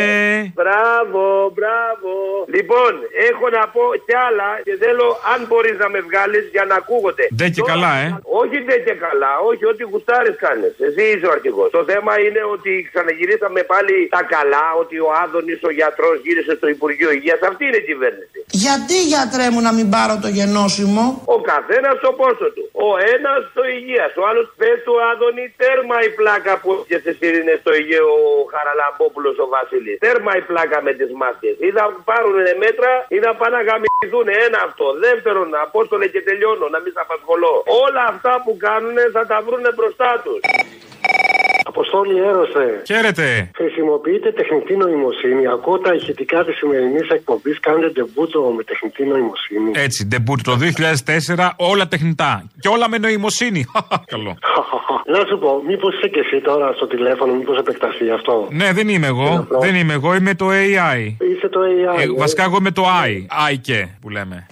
Speaker 21: Μπράβο, μπράβο. Λοιπόν, έχω να πω κι άλλα και θέλω αν μπορείς να με βγάλεις για να ακούγονται.
Speaker 2: Δεν και καλά, ε.
Speaker 21: Όχι δεν και καλά, όχι ό,τι γουστάρεις κάνε. Εσύ είσαι ο αρχηγός. Το θέμα είναι ότι ξαναγυρίσαμε πάλι τα καλά, ότι ο Άδωνης ο γιατρός γύρισε στο Υπουργείο Υγείας. Αυτή είναι η κυβέρνηση.
Speaker 6: Γιατί γιατρέ μου να μην πάρω το γενώσιμο;
Speaker 21: Ο καθένας το πόσο του. Ο ένας στο υγείας. Ο άλλος πες του Άδωνη τέρμα η πλάκα που έπιασε στις στο Υγείο ο Χαραλαμπόπουλος ο Βασίλης. Τέρμα η πλάκα με τις μάσκες. Ή θα πάρουν μέτρα ή θα πάνε να γαμηθούν. Ένα αυτό. Δεύτερον, απόστολε και τελειώνω, να μην σα απασχολώ. Όλα αυτά που κάνουν θα τα βρουν μπροστά τους.
Speaker 24: Αποστόλη Έρωστε.
Speaker 20: Χαίρετε.
Speaker 24: Χρησιμοποιείτε τεχνητή νοημοσύνη. Ακούω τα ηχητικά της σημερινής εκπομπής. Κάνετε ντεμπούτο με τεχνητή νοημοσύνη.
Speaker 20: Έτσι, ντεμπούτο το 2004, όλα τεχνητά. Και όλα με νοημοσύνη. [LAUGHS] Καλό. [LAUGHS]
Speaker 24: Να σου πω, μήπως είσαι και εσύ τώρα στο τηλέφωνο, μήπως επεκταθεί αυτό;
Speaker 20: Ναι, δεν είμαι εγώ. Δεν είμαι εγώ, είμαι το AI.
Speaker 24: Είσαι το AI.
Speaker 20: Ε, βασικά εγώ είμαι το I. I και που λέμε.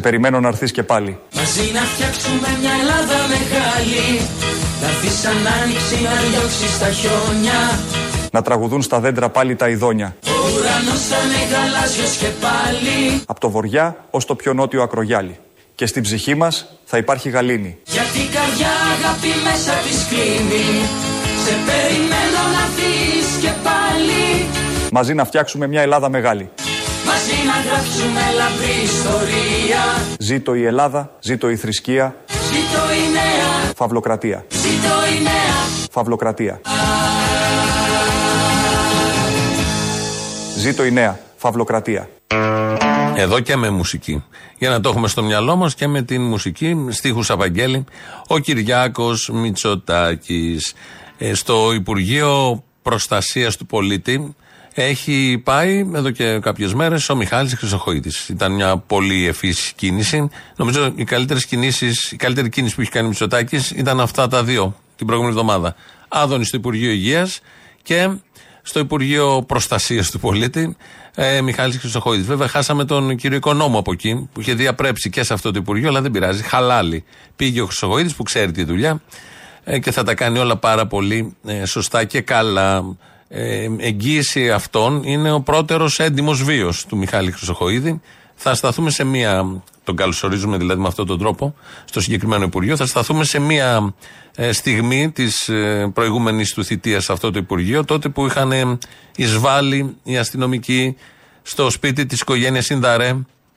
Speaker 1: Σε περιμένω να έρθεις και πάλι.
Speaker 25: Μαζί να φτιάξουμε μια Ελλάδα μεγάλη Να έρθεις σαν άνοιξη να διώξεις τα χιόνια
Speaker 1: Να τραγουδούν στα δέντρα πάλι τα ειδόνια.
Speaker 25: Ο ουρανός θα είναι γαλάζιος και πάλι
Speaker 1: Από το βοριά ως το πιο νότιο ακρογιάλι. Και στην ψυχή μας θα υπάρχει γαλήνη.
Speaker 25: Γιατί η καρδιά αγάπη μέσα της κλείνει Σε περιμένω να δεις και πάλι
Speaker 1: Μαζί να φτιάξουμε μια Ελλάδα μεγάλη.
Speaker 25: Μαζί να γράψουμε λαμπρή ιστορία
Speaker 1: Ζήτω η Ελλάδα, ζήτω η θρησκεία,
Speaker 25: Ζήτω η νέα,
Speaker 1: φαυλοκρατία.
Speaker 25: ζήτω η νέα
Speaker 1: Φαυλοκρατία. Ζήτω η νέα φαυλοκρατία.
Speaker 2: Εδώ και με μουσική. Για να το έχουμε στο μυαλό μας και με την μουσική, στίχους Αβαγγέλη, ο Κυριάκος Μητσοτάκης. στο Υπουργείο Προστασίας του Πολίτη έχει πάει εδώ και κάποιες μέρες ο Μιχάλης Χρυσοχοίδη. Ήταν μια πολύ ευφύ κίνηση. Νομίζω οι καλύτερες κινήσεις, η καλύτερη κίνηση που έχει κάνει ο Μητσοτάκης ήταν αυτά τα δύο την προηγούμενη εβδομάδα. Άδωνη στο Υπουργείο Υγείας και στο Υπουργείο Προστασίας του Πολίτη, ε, Μιχάλης Χρυσοχοίδης. Βέβαια, χάσαμε τον κύριο Οικονόμο από εκεί, που είχε διαπρέψει και σε αυτό το Υπουργείο, αλλά δεν πειράζει. Χαλάλι. Πήγε ο Χρυσοχοίδης που ξέρει τη δουλειά ε, και θα τα κάνει όλα πάρα πολύ ε, σωστά και καλά. Ε, εγγύηση αυτών είναι ο πρώτερος έντιμος βίος του Μιχάλη Χρυσοχοίδη. Θα σταθούμε σε μία. Τον καλωσορίζουμε δηλαδή με αυτόν τον τρόπο στο συγκεκριμένο Υπουργείο. Θα σταθούμε σε μία ε, στιγμή της ε, προηγούμενης του θητείας σε αυτό το Υπουργείο, τότε που είχαν ε, εισβάλει οι αστυνομικοί στο σπίτι της οικογένειας Ινδαρέ,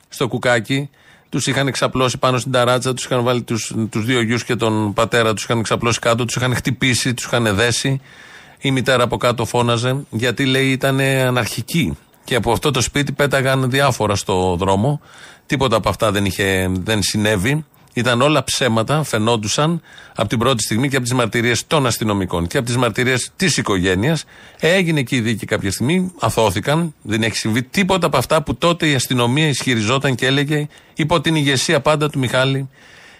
Speaker 2: στο κουκάκι. Τους είχαν εξαπλώσει πάνω στην ταράτσα, τους είχαν βάλει τους τους δύο γιους και τον πατέρα, τους είχαν εξαπλώσει κάτω, τους είχαν χτυπήσει, τους είχαν δέσει. Η μητέρα από κάτω φώναζε γιατί λέει ήταν αναρχική. Και από αυτό το σπίτι πέταγαν διάφορα στο δρόμο. Τίποτα από αυτά δεν, είχε, δεν συνέβη. Ήταν όλα ψέματα, φαινόντουσαν από την πρώτη στιγμή και από τις μαρτυρίες των αστυνομικών και από τις μαρτυρίες της οικογένειας. Έγινε και η δίκη κάποια στιγμή, αθώθηκαν, δεν έχει συμβεί τίποτα από αυτά που τότε η αστυνομία ισχυριζόταν και έλεγε υπό την ηγεσία πάντα του Μιχάλη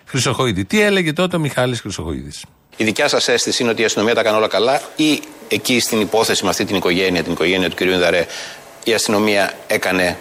Speaker 2: Χρυσοχοίδη. Τι έλεγε τότε ο Μιχάλης Χρυσοχοίδης;
Speaker 4: Η δικιά σας αίσθηση είναι ότι η αστυνομία τα κάνει όλα καλά, ή εκεί στην υπόθεση με αυτή την οικογένεια, την οικογένεια του κ. Ινδαρέ, η αστυνομία έκανε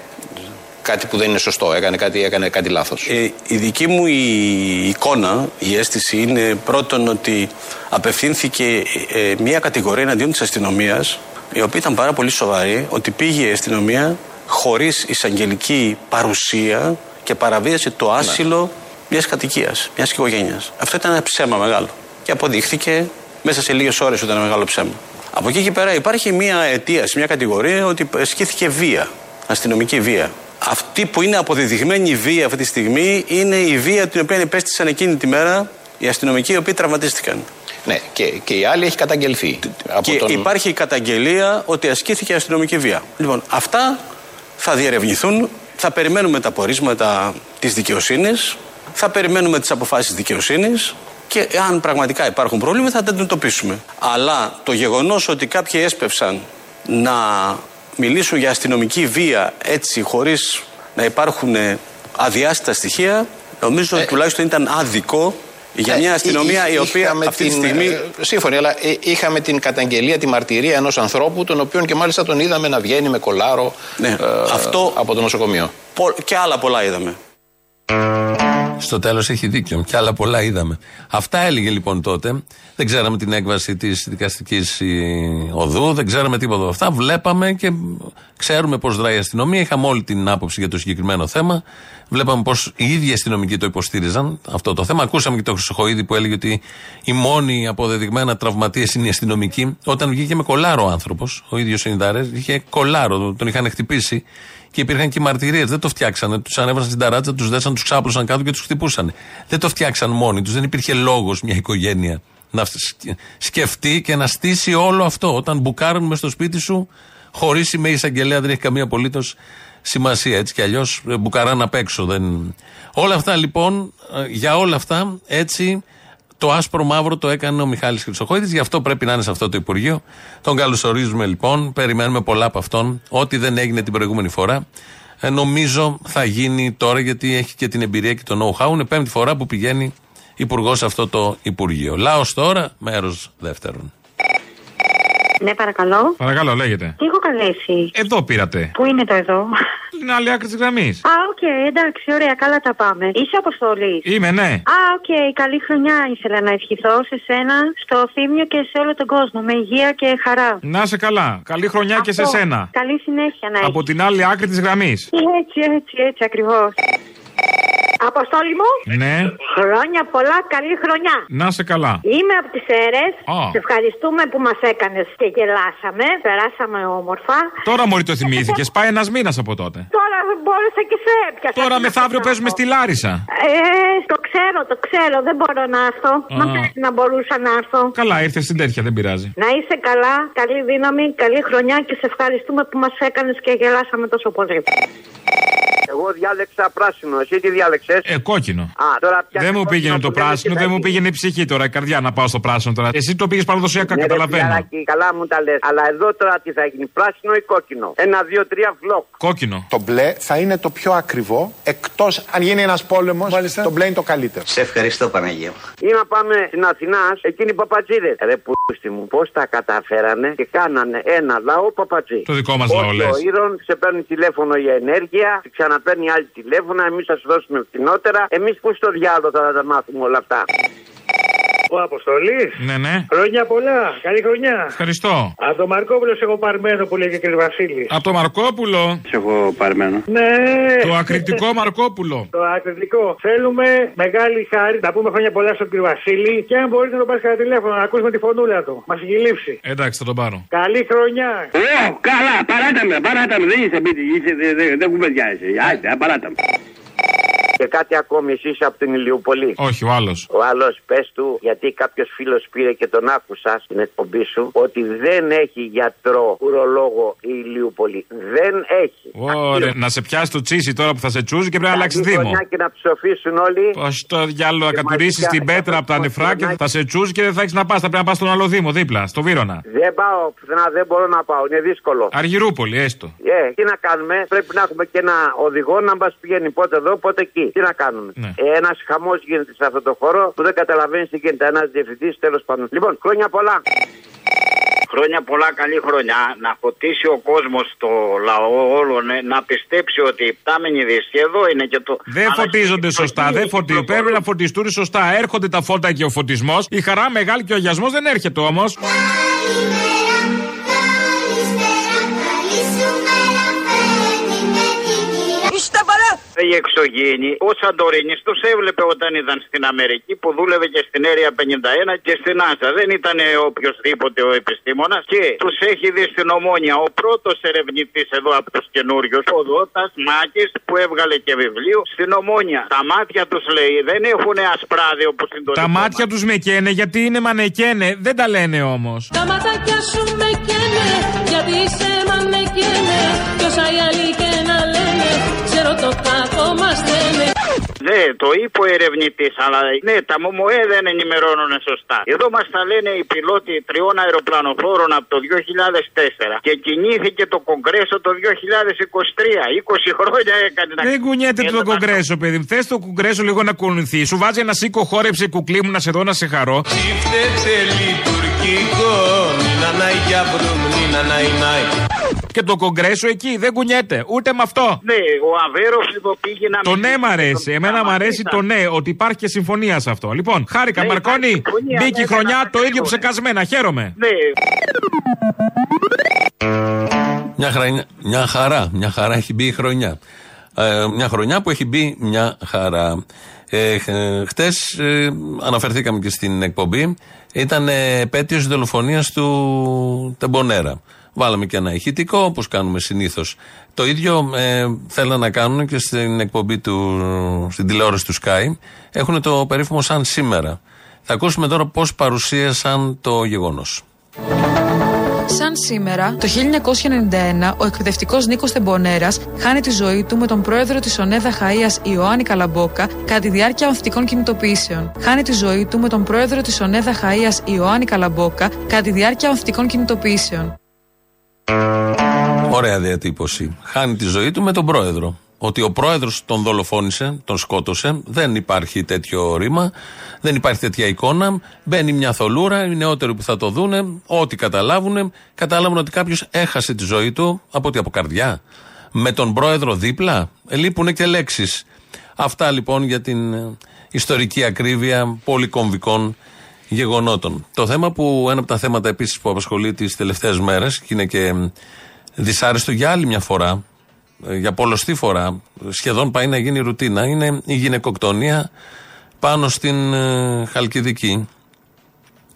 Speaker 4: κάτι που δεν είναι σωστό, έκανε κάτι, έκανε κάτι λάθος;
Speaker 8: Ε, η δική μου η εικόνα, η αίσθηση είναι πρώτον ότι απευθύνθηκε ε, μια κατηγορία εναντίον της αστυνομίας, η οποία ήταν πάρα πολύ σοβαρή, ότι πήγε η αστυνομία χωρίς εισαγγελική παρουσία και παραβίασε το άσυλο μιας κατοικίας, μιας οικογένειας. Αυτό ήταν ένα ψέμα μεγάλο. Και αποδείχθηκε μέσα σε λίγες ώρες ότι ήταν ένα μεγάλο ψέμα. Από εκεί και πέρα υπάρχει μια αιτία, μια κατηγορία ότι ασκήθηκε βία, αστυνομική βία. Αυτή που είναι αποδεδειγμένη βία αυτή τη στιγμή είναι η βία την οποία υπέστησαν εκείνη τη μέρα οι αστυνομικοί οι οποίοι τραυματίστηκαν.
Speaker 4: Ναι, και, και η άλλη έχει καταγγελθεί.
Speaker 8: και τον... υπάρχει καταγγελία ότι ασκήθηκε αστυνομική βία. Λοιπόν, αυτά θα διερευνηθούν. Θα περιμένουμε τα πορίσματα της δικαιοσύνης. Θα περιμένουμε τις αποφάσεις δικαιοσύνης. Και αν πραγματικά υπάρχουν προβλήματα θα τα αντιμετωπίσουμε. Αλλά το γεγονός ότι κάποιοι έσπευσαν να μιλήσουν για αστυνομική βία έτσι χωρίς να υπάρχουν αδιάστατα στοιχεία νομίζω ότι τουλάχιστον ήταν άδικο για μια αστυνομία η οποία αυτή τη στιγμή.
Speaker 4: Ε, σύμφωνοι, αλλά ε, είχαμε την καταγγελία, τη μαρτυρία ενός ανθρώπου, τον οποίο και μάλιστα τον είδαμε να βγαίνει με κολάρο
Speaker 8: ναι,
Speaker 4: ε,
Speaker 8: αυτό
Speaker 4: από το νοσοκομείο.
Speaker 8: Και άλλα πολλά είδαμε.
Speaker 2: Στο τέλος έχει δίκιο. Και άλλα πολλά είδαμε. Αυτά έλεγε λοιπόν τότε. Δεν ξέραμε την έκβαση της δικαστικής οδού, δεν ξέραμε τίποτα από αυτά. Βλέπαμε και ξέρουμε πώς δράει η αστυνομία. Είχαμε όλη την άποψη για το συγκεκριμένο θέμα. Βλέπαμε πώς οι ίδιοι αστυνομικοί το υποστήριζαν αυτό το θέμα. Ακούσαμε και τον Χρυσοχοίδη που έλεγε ότι οι μόνοι αποδεδειγμένα τραυματίες είναι οι αστυνομικοί. Όταν βγήκε με κολάρο ο άνθρωπος, ο ίδιος ο Ινδάρες, είχε κολάρο, τον είχαν χτυπήσει και υπήρχαν και μαρτυρίες. Δεν το φτιάξανε. Τους ανέβασαν στην ταράτσα, τους δέσαν, τους ξάπλωσαν κάτω και τους χτυπούσαν. Δεν το φτιάξαν μόνοι τους. Δεν υπήρχε λόγος μια οικογένεια να σκεφτεί και να στήσει όλο αυτό. Όταν μπουκάρουν μες στο σπίτι σου, χωρίς με εισαγγελέα, δεν έχει καμία απολύτως σημασία. Έτσι κι αλλιώς ε, μπουκαράν απ' έξω. Δεν... Όλα αυτά λοιπόν, ε, για όλα αυτά, έτσι το άσπρο μαύρο το έκανε ο Μιχάλης Χρυσοχόηδη, γι' αυτό πρέπει να είναι σε αυτό το Υπουργείο. Τον καλωσορίζουμε λοιπόν, περιμένουμε πολλά από αυτόν. Ό,τι δεν έγινε την προηγούμενη φορά, ε, νομίζω θα γίνει τώρα γιατί έχει και την εμπειρία και το know-how. Είναι πέμπτη φορά που πηγαίνει υπουργός σε αυτό το Υπουργείο. Λάο τώρα, μέρος δεύτερον.
Speaker 26: Ναι, παρακαλώ.
Speaker 20: Παρακαλώ, λέγεται.
Speaker 26: Τι έχω καλέσει;
Speaker 20: Εδώ πήρατε.
Speaker 26: Πού είναι το εδώ;
Speaker 20: Στην άλλη άκρη της γραμμής.
Speaker 26: Α, OK, okay, εντάξει, ωραία, καλά τα πάμε. Είσαι ο Αποστόλης;
Speaker 20: Είμαι, ναι.
Speaker 26: Α, OK, okay, καλή χρονιά ήθελα να ευχηθώ σε σένα, στο θύμιο και σε όλο τον κόσμο. Με υγεία και χαρά.
Speaker 20: Να σε καλά. Καλή χρονιά
Speaker 26: Αυτό.
Speaker 20: και σε σένα.
Speaker 26: Καλή συνέχεια να
Speaker 20: Από την άλλη άκρη της γραμμής.
Speaker 26: Έτσι, έτσι, έτσι ακριβώς. Αποστόλη μου.
Speaker 20: Ναι.
Speaker 26: Χρόνια πολλά, καλή χρονιά.
Speaker 20: Να σε καλά.
Speaker 26: Είμαι από τις αίρες.
Speaker 20: Α.
Speaker 26: Σε ευχαριστούμε που μας έκανες και γελάσαμε. Περάσαμε όμορφα.
Speaker 20: Τώρα μόλι το θυμήθηκες. Πάει ένας μήνας από τότε.
Speaker 26: Τώρα μπόρεσα και σε έπιασα.
Speaker 20: Τώρα μεθαύριο παίζουμε στη Λάρισα.
Speaker 26: Ε, το ξέρω, το ξέρω. Δεν μπορώ να έρθω. Μα πρέπει να μπορούσα να έρθω.
Speaker 20: Καλά, ήρθες στην τέτοια, δεν πειράζει.
Speaker 26: Να είσαι καλά, καλή δύναμη, καλή χρονιά και σε ευχαριστούμε που μας έκανες και γελάσαμε τόσο πολύ.
Speaker 27: Εγώ διάλεξα πράσινο. Εσύ τι διάλεξες;
Speaker 20: Ε, κόκκινο.
Speaker 27: Α, τώρα πια
Speaker 20: Δεν μου πήγαινε το πράσινο, δεν μου πήγαινε η ψυχή τώρα, η καρδιά να πάω στο πράσινο τώρα. Εσύ το πήγες παραδοσιακά,
Speaker 27: Ναι, ρε,
Speaker 20: καταλαβαίνω.
Speaker 27: φιλαράκι, καλά μου τα λες. Αλλά εδώ τώρα τι θα γίνει, πράσινο ή κόκκινο; Ένα, δύο, τρία φλοκ.
Speaker 20: Κόκκινο.
Speaker 28: Το μπλε θα είναι το πιο ακριβό, εκτός αν γίνει ένας πόλεμος, το μπλε είναι το καλύτερο.
Speaker 27: Σε ευχαριστώ, Παναγία. Ή να πάμε στην Αθηνά, εκείνοι οι παπατζίδες. Ρε πούστη μου, πώς τα καταφέρανε και κάνανε ένα λαό παπατζή.
Speaker 20: Το δικό μας λαό,
Speaker 27: Όσο
Speaker 20: λες.
Speaker 27: ήρων σε παίρνει τηλέφωνο για ενέργεια, σε ξαναπαίρνει άλλη τηλέφωνα, εμείς θα σου δώσουμε φθηνότερα. Εμείς πού στο διάλογο θα τα μάθουμε όλα αυτά;
Speaker 24: Ο Αποστολής.
Speaker 20: Ναι, ναι.
Speaker 24: Χρόνια πολλά. Καλή χρονιά.
Speaker 20: Ευχαριστώ.
Speaker 24: Από το Μαρκόπουλο σε έχω παρμένο που λέγε και ο Βασίλης.
Speaker 20: Από το Μαρκόπουλο.
Speaker 27: Σε έχω παρμένο.
Speaker 24: Ναι.
Speaker 20: Το ακριτικό Μαρκόπουλο.
Speaker 24: Το ακριτικό. Θέλουμε μεγάλη χάρη να πούμε χρόνια πολλά στον κύριο Βασίλη και αν μπορείτε να το πάρεις κατά τηλέφωνο να ακούσουμε τη φωνούλα του. Μας έχει λείψει.
Speaker 20: Εντάξει, θα τον πάρω.
Speaker 24: Καλή χρονιά.
Speaker 27: Ε, καλά, παράτα με, παράτα με. Δεν είσαι μπίτι, είσαι, δεν δε, δε κουβεντιάζεσαι. Άιτε, παράτα με. Και κάτι ακόμη, εσύ είσαι από την Ηλιούπολη.
Speaker 20: Όχι, ο άλλος.
Speaker 27: Ο άλλος, πες του, γιατί κάποιος φίλος πήρε και τον άκουσα στην εκπομπή σου, ότι δεν έχει γιατρό ουρολόγο η Ηλιούπολη. Δεν έχει.
Speaker 20: Ωραία, να σε πιάσει το τσίσι τώρα που θα σε τσούζει και πρέπει να αλλάξει
Speaker 27: Καλή
Speaker 20: δήμο.
Speaker 27: χρονιά και να ψοφήσουν όλοι.
Speaker 20: Πώς το διάλογο να κατουρίσει
Speaker 27: μάλιστα,
Speaker 20: την πέτρα από τα νεφρά και θα σε τσούζει και δεν θα έχεις να πας. Θα πρέπει να πας στον άλλο δήμο δίπλα, στο Βύρονα.
Speaker 27: Δεν πάω πουθενά, δεν μπορώ να πάω. Είναι δύσκολο.
Speaker 20: Αργυρούπολη, έστω.
Speaker 27: Ε, τι να κάνουμε, πρέπει να έχουμε και ένα οδηγό να μας πηγαίνει πότε εδώ, πότε εκεί. Τι να κάνουμε.
Speaker 20: Ναι.
Speaker 27: Ε, ένας χαμός γίνεται σε αυτό το χώρο που δεν καταλαβαίνει τι γίνεται. Ένας διευθυντής, τέλος πάντων. Λοιπόν, χρόνια πολλά. Χρόνια πολλά, καλή χρονιά. Να φωτίσει ο κόσμος το λαό όλων, ε, να πιστέψει ότι η πτάμενη δύση εδώ είναι και το.
Speaker 20: Δεν
Speaker 27: Αλλά
Speaker 20: φωτίζονται
Speaker 27: και-
Speaker 20: σωστά, δεν φωτίζονται. Πρέπει να φωτιστούν σωστά. Έρχονται τα φώτα και ο φωτισμός. Η χαρά μεγάλη και ο αγιασμός δεν έρχεται όμως.
Speaker 27: Είστε παρά! Η εξωγήινη, ο Σαντορίνης τους έβλεπε όταν ήταν στην Αμερική που δούλευε και στην Έρια 51 και στην Άσα. Δεν ήταν οποιοδήποτε ο επιστήμονας και τους έχει δει στην Ομόνια ο πρώτος ερευνητής εδώ από τους καινούριους, ο Δότα Μάκης που έβγαλε και βιβλίο στην Ομόνια. Τα μάτια τους λέει δεν έχουν ασπράδι όπω είναι το
Speaker 20: Τα
Speaker 27: δικό
Speaker 20: μάτια τους με καίνε γιατί είναι μανεκένε. Δεν τα λένε όμως.
Speaker 25: Τα ματάκια σου με καίνε, γιατί είσαι μανεκένε Κι όσα οι άλλοι και να λένε, ξέρω το κακό μας στέλνε
Speaker 27: Ναι, το είπε ο ερευνητής, αλλά ναι, τα ΜΟΜΟΕ δεν ενημερώνουν σωστά. Εδώ μας τα λένε οι πιλότοι τριών αεροπλανοφόρων από το 2004 και κινήθηκε το Κογκρέσο το 2023. 20 χρόνια έκανε να
Speaker 20: Δεν κουνιέται το κογκρέσο, παιδί μου. Θες το κογκρέσο λίγο να κουνηθεί. Σου βάζει ένα σίκο, χόρεψε κουκλί μου να σε δω να σε χαρώ.
Speaker 29: Φταίτε λειτουργικό, νίνα νάι για βρούμ, νίνα νάι νάι.
Speaker 20: Και το κογκρέσο εκεί δεν κουνιέται. Ούτε με αυτό.
Speaker 27: Ναι, ο Αβέροφ λοιπόν πήγε να
Speaker 20: Το ναι μ' αρέσει. Εμένα μ' αρέσει το ναι, ότι υπάρχει και συμφωνία σε αυτό. Λοιπόν, χάρηκα,
Speaker 27: Ναι,
Speaker 20: Μαρκόνη.
Speaker 27: υπάρχει συμφωνία,
Speaker 20: Μπήκε η
Speaker 27: ναι,
Speaker 20: χρονιά
Speaker 27: ναι,
Speaker 20: το
Speaker 27: ναι,
Speaker 20: ίδιο
Speaker 27: ναι.
Speaker 20: ψεκασμένα. Χαίρομαι.
Speaker 27: Ναι.
Speaker 2: Μια, χαρά, μια χαρά, μια χαρά έχει μπει η χρονιά. Ε, μια χρονιά που έχει μπει μια χαρά. Ε, Χτες αναφερθήκαμε και στην εκπομπή. Ήταν ε, επέτειος τη δολοφονίας του Τεμπονέρα. Βάλαμε και ένα ηχητικό, όπως κάνουμε συνήθως. Το ίδιο ε, θέλουν να κάνουν και στην εκπομπή του, στην τηλεόραση του Sky. Έχουν το περίφημο σαν σήμερα. Θα ακούσουμε τώρα πώς παρουσίασαν το γεγονός.
Speaker 30: Σαν σήμερα, το 1991, ο εκπαιδευτικός Νίκος Τεμπονέρας χάνει τη ζωή του με τον πρόεδρο της Ονέδα Χαία Ιωάννη Καλαμπόκα κατά τη διάρκεια ανθητικών κινητοποιήσεων. Χάνει τη ζωή του με τον πρόεδρο της Ονέδα Χαία Ιωάννη Καλαμπόκα κατά τη διάρκεια ανθητικών κινητοποιήσεων.
Speaker 2: Ωραία διατύπωση. Χάνει τη ζωή του με τον πρόεδρο. Ότι ο πρόεδρος τον δολοφόνησε, τον σκότωσε. Δεν υπάρχει τέτοιο ρήμα. Δεν υπάρχει τέτοια εικόνα. Μπαίνει μια θολούρα. Οι νεότεροι που θα το δούνε, ό,τι καταλάβουν, κατάλαβαν ότι κάποιος έχασε τη ζωή του από ό,τι από καρδιά. Με τον πρόεδρο δίπλα. Ε, λείπουν και λέξεις. Αυτά λοιπόν για την ε, ιστορική ακρίβεια πολυκομβικών γεγονότων. Το θέμα που, ένα από τα θέματα επίσης που απασχολεί τις τελευταίες μέρες και είναι και ε, δυσάρεστο για άλλη μια φορά, ε, για πολλωστή φορά, σχεδόν πάει να γίνει ρουτίνα, είναι η γυναικοκτονία πάνω στην ε, Χαλκιδική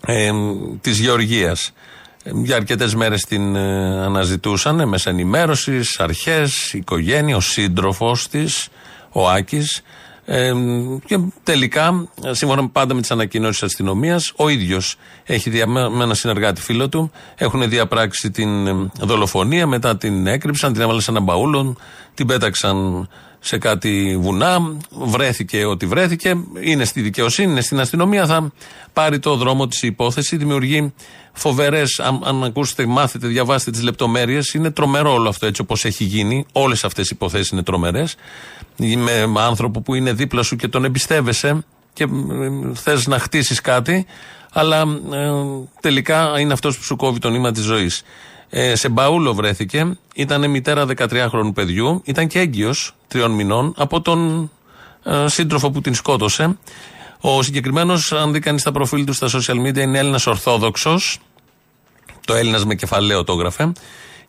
Speaker 2: ε, της Γεωργίας. Ε, Για αρκετές μέρες την ε, αναζητούσαν ε, μέσα ενημέρωσης, αρχές, οικογένεια, ο σύντροφος της, ο Άκης. Ε, και τελικά, ε, σύμφωνα πάντα με τις ανακοινώσεις της αστυνομίας, ο ίδιος έχει δια, με με ένα συνεργάτη φίλο του, έχουν διαπράξει την ε, δολοφονία, μετά την έκρυψαν, την έβαλαν σε ένα μπαούλο, την πέταξαν σε κάτι βουνά, βρέθηκε ό,τι βρέθηκε, είναι στη δικαιοσύνη, είναι στην αστυνομία, θα πάρει το δρόμο της υπόθεση, δημιουργεί φοβερές, αν, αν ακούσετε, μάθετε, διαβάσετε τις λεπτομέρειες, είναι τρομερό όλο αυτό έτσι όπως έχει γίνει. Όλες αυτές οι υποθέσεις είναι τρομερές. Με άνθρωπο που είναι δίπλα σου και τον εμπιστεύεσαι και θες να χτίσεις κάτι, αλλά ε, τελικά είναι αυτός που σου κόβει το νήμα της ζωής. Ε, σε μπαούλο βρέθηκε, ήταν μητέρα 13χρονου παιδιού, ήταν και έγκυος τριών μηνών από τον ε, σύντροφο που την σκότωσε. Ο συγκεκριμένος, αν δει κανείς τα προφίλ του στα social media, είναι Έλληνας Ορθόδοξος. Το Έλληνας με κεφαλαίο το έγραφε.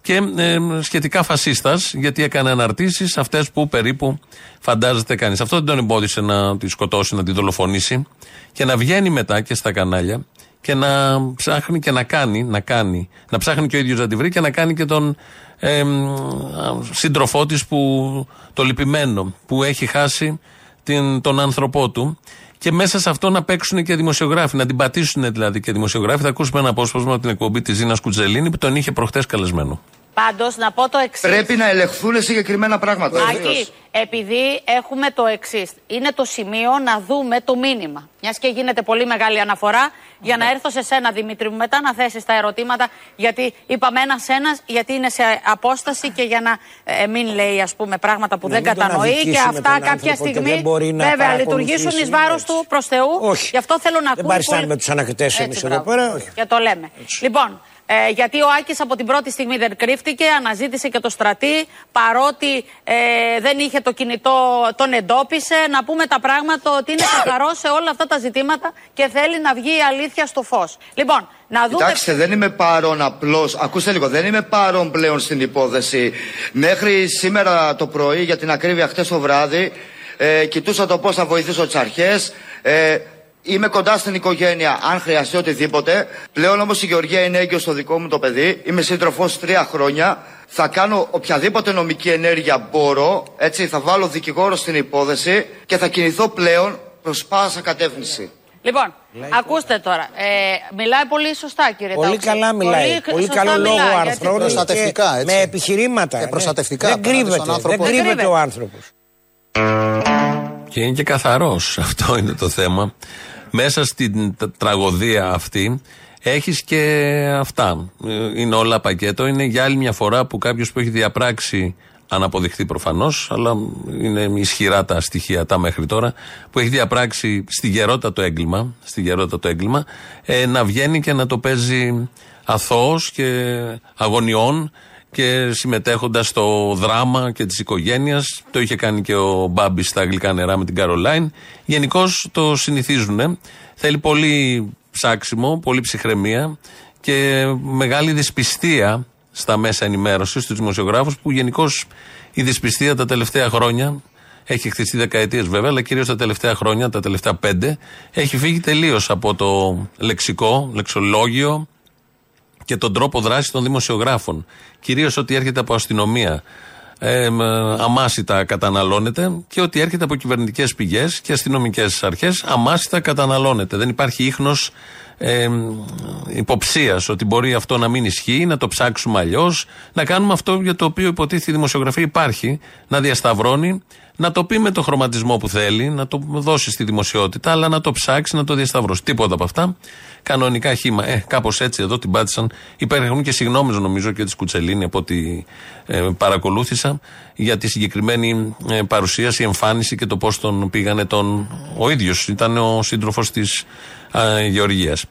Speaker 2: Και ε, σχετικά φασίστας, γιατί έκανε αναρτήσεις αυτές που περίπου φαντάζεται κανείς. Αυτό δεν τον εμπόδισε να τη σκοτώσει, να τη δολοφονήσει και να βγαίνει μετά και στα κανάλια και να ψάχνει και να κάνει, να κάνει, να ψάχνει και ο ίδιος να τη βρει και να κάνει και τον ε, σύντροφό της που το λυπημένο που έχει χάσει την, τον άνθρωπό του. Και μέσα σε αυτό να παίξουν και δημοσιογράφοι, να την πατήσουν δηλαδή και δημοσιογράφοι. Θα ακούσουμε ένα απόσπασμα από την εκπομπή της Ζήνας Κουτζελίνη που τον είχε προχθέ καλεσμένο.
Speaker 31: Πάντως, να πω το εξής.
Speaker 29: Πρέπει να ελεγχθούν συγκεκριμένα πράγματα.
Speaker 31: Άκη, επειδή έχουμε το εξής. Είναι το σημείο να δούμε το μήνυμα. Μιας και γίνεται πολύ μεγάλη αναφορά, για να έρθω σε σένα, Δημήτρη μου, μετά να θέσεις τα ερωτήματα. Γιατί είπαμε ένα-ένα, γιατί είναι σε απόσταση και για να ε, μην λέει ας πούμε, πράγματα που
Speaker 32: Να
Speaker 31: δεν
Speaker 32: μην τον
Speaker 31: κατανοεί και
Speaker 32: αδικήσουμε
Speaker 31: αυτά
Speaker 32: τον
Speaker 31: κάποια
Speaker 32: άνθρωπο και
Speaker 31: στιγμή
Speaker 32: δεν μπορεί να
Speaker 31: βέβαια
Speaker 32: παρακολουθήσει
Speaker 31: λειτουργήσουν εις βάρος του προς Θεού.
Speaker 32: Όχι.
Speaker 31: Γι' αυτό θέλω να
Speaker 32: Δεν
Speaker 31: ακούω.
Speaker 32: παριστάνουμε
Speaker 31: πολύ-
Speaker 32: τους ανακριτές εμείς
Speaker 31: Έτσι,
Speaker 32: εδώ
Speaker 31: μπράβο.
Speaker 32: πέρα, όχι.
Speaker 31: Και το λέμε. Λοιπόν, ε, γιατί ο Άκης από την πρώτη στιγμή δεν κρύφτηκε, αναζήτησε και το στρατή, παρότι ε, δεν είχε το κινητό, τον εντόπισε. Να πούμε τα πράγματα ότι είναι καθαρό σε όλα αυτά τα ζητήματα και θέλει να βγει η αλήθεια στο φως. Λοιπόν, να δούμε...
Speaker 29: Κοιτάξτε, δεν είμαι παρόν απλώς. Ακούστε λίγο, δεν είμαι παρόν πλέον στην υπόθεση. Μέχρι σήμερα το πρωί, για την ακρίβεια, χτες το βράδυ, ε, κοιτούσα το πώς θα βοηθήσω τις αρχές. Ε, είμαι κοντά στην οικογένεια, αν χρειαστεί οτιδήποτε. Πλέον όμως η Γεωργία είναι έγκυος στο δικό μου το παιδί. Είμαι σύντροφος τρία χρόνια. Θα κάνω οποιαδήποτε νομική ενέργεια μπορώ. Έτσι, θα βάλω δικηγόρο στην υπόθεση και θα κινηθώ πλέον προς πάσα κατεύθυνση.
Speaker 31: Λοιπόν, ακούστε τώρα. Ε, μιλάει πολύ σωστά, κύριε
Speaker 32: Πολύ
Speaker 31: Ταοξή.
Speaker 32: καλά μιλάει. Πολύ,
Speaker 31: σωστά
Speaker 32: καλό λόγο
Speaker 31: μιλάει,
Speaker 32: ο
Speaker 31: γιατί-
Speaker 32: άνθρωπο.
Speaker 33: Προστατευτικά, έτσι.
Speaker 32: Με επιχειρήματα.
Speaker 33: Και
Speaker 32: ναι.
Speaker 33: προστατευτικά
Speaker 32: Δεν
Speaker 33: απέναντι στον
Speaker 32: κρύβεται.
Speaker 33: άνθρωπο.
Speaker 32: Δεν
Speaker 33: Δεν
Speaker 32: κρύβεται
Speaker 31: κρύβεται.
Speaker 32: ο άνθρωπος.
Speaker 2: Και είναι και καθαρός. [LAUGHS] Αυτό είναι το θέμα. Μέσα στην τ- τραγωδία αυτή έχεις και αυτά. Ε, Είναι όλα πακέτο. Είναι για άλλη μια φορά που κάποιος που έχει διαπράξει, αν αποδειχθεί προφανώς, αλλά είναι ισχυρά τα στοιχεία τα μέχρι τώρα, που έχει διαπράξει στη γερότητα το έγκλημα, στη γερότητα το έγκλημα, ε, να βγαίνει και να το παίζει αθώος και αγωνιών και συμμετέχοντας στο δράμα και της οικογένειας. Το είχε κάνει και ο Μπάμπη στα αγγλικά νερά με την Καρολάιν. Γενικώς το συνηθίζουν. Θέλει πολύ ψάξιμο, πολύ ψυχραιμία και μεγάλη δυσπιστία στα μέσα ενημέρωσης, στους δημοσιογράφους, που γενικώς η δυσπιστία τα τελευταία χρόνια έχει χτιστεί δεκαετίες βέβαια, αλλά κυρίως τα τελευταία χρόνια, τα τελευταία πέντε, έχει φύγει τελείως από το λεξικό, λεξολόγιο και τον τρόπο δράσης των δημοσιογράφων. Κυρίως ότι έρχεται από αστυνομία. Ε, αμάσιτα καταναλώνεται και ότι έρχεται από κυβερνητικές πηγές και αστυνομικές αρχές αμάσιτα καταναλώνεται. Δεν υπάρχει ίχνος ε, υποψίας ότι μπορεί αυτό να μην ισχύει, να το ψάξουμε αλλιώς, να κάνουμε αυτό για το οποίο υποτίθεται η δημοσιογραφία υπάρχει, να διασταυρώνει, να το πει με το χρωματισμό που θέλει, να το δώσει στη δημοσιότητα, αλλά να το ψάξει, να το διασταυρώσει. Τίποτα από αυτά. Κανονικά χήμα. Ε, κάπως έτσι εδώ την πάτησαν. Υπάρχουν και συγγνώμε, νομίζω, και της Κουτσελίνη από ό,τι ε, παρακολούθησα για τη συγκεκριμένη ε, παρουσίαση, εμφάνιση και το πώς τον πήγανε τον. Ο ίδιος ήταν ο σύντροφος της ε, Γεωργίας.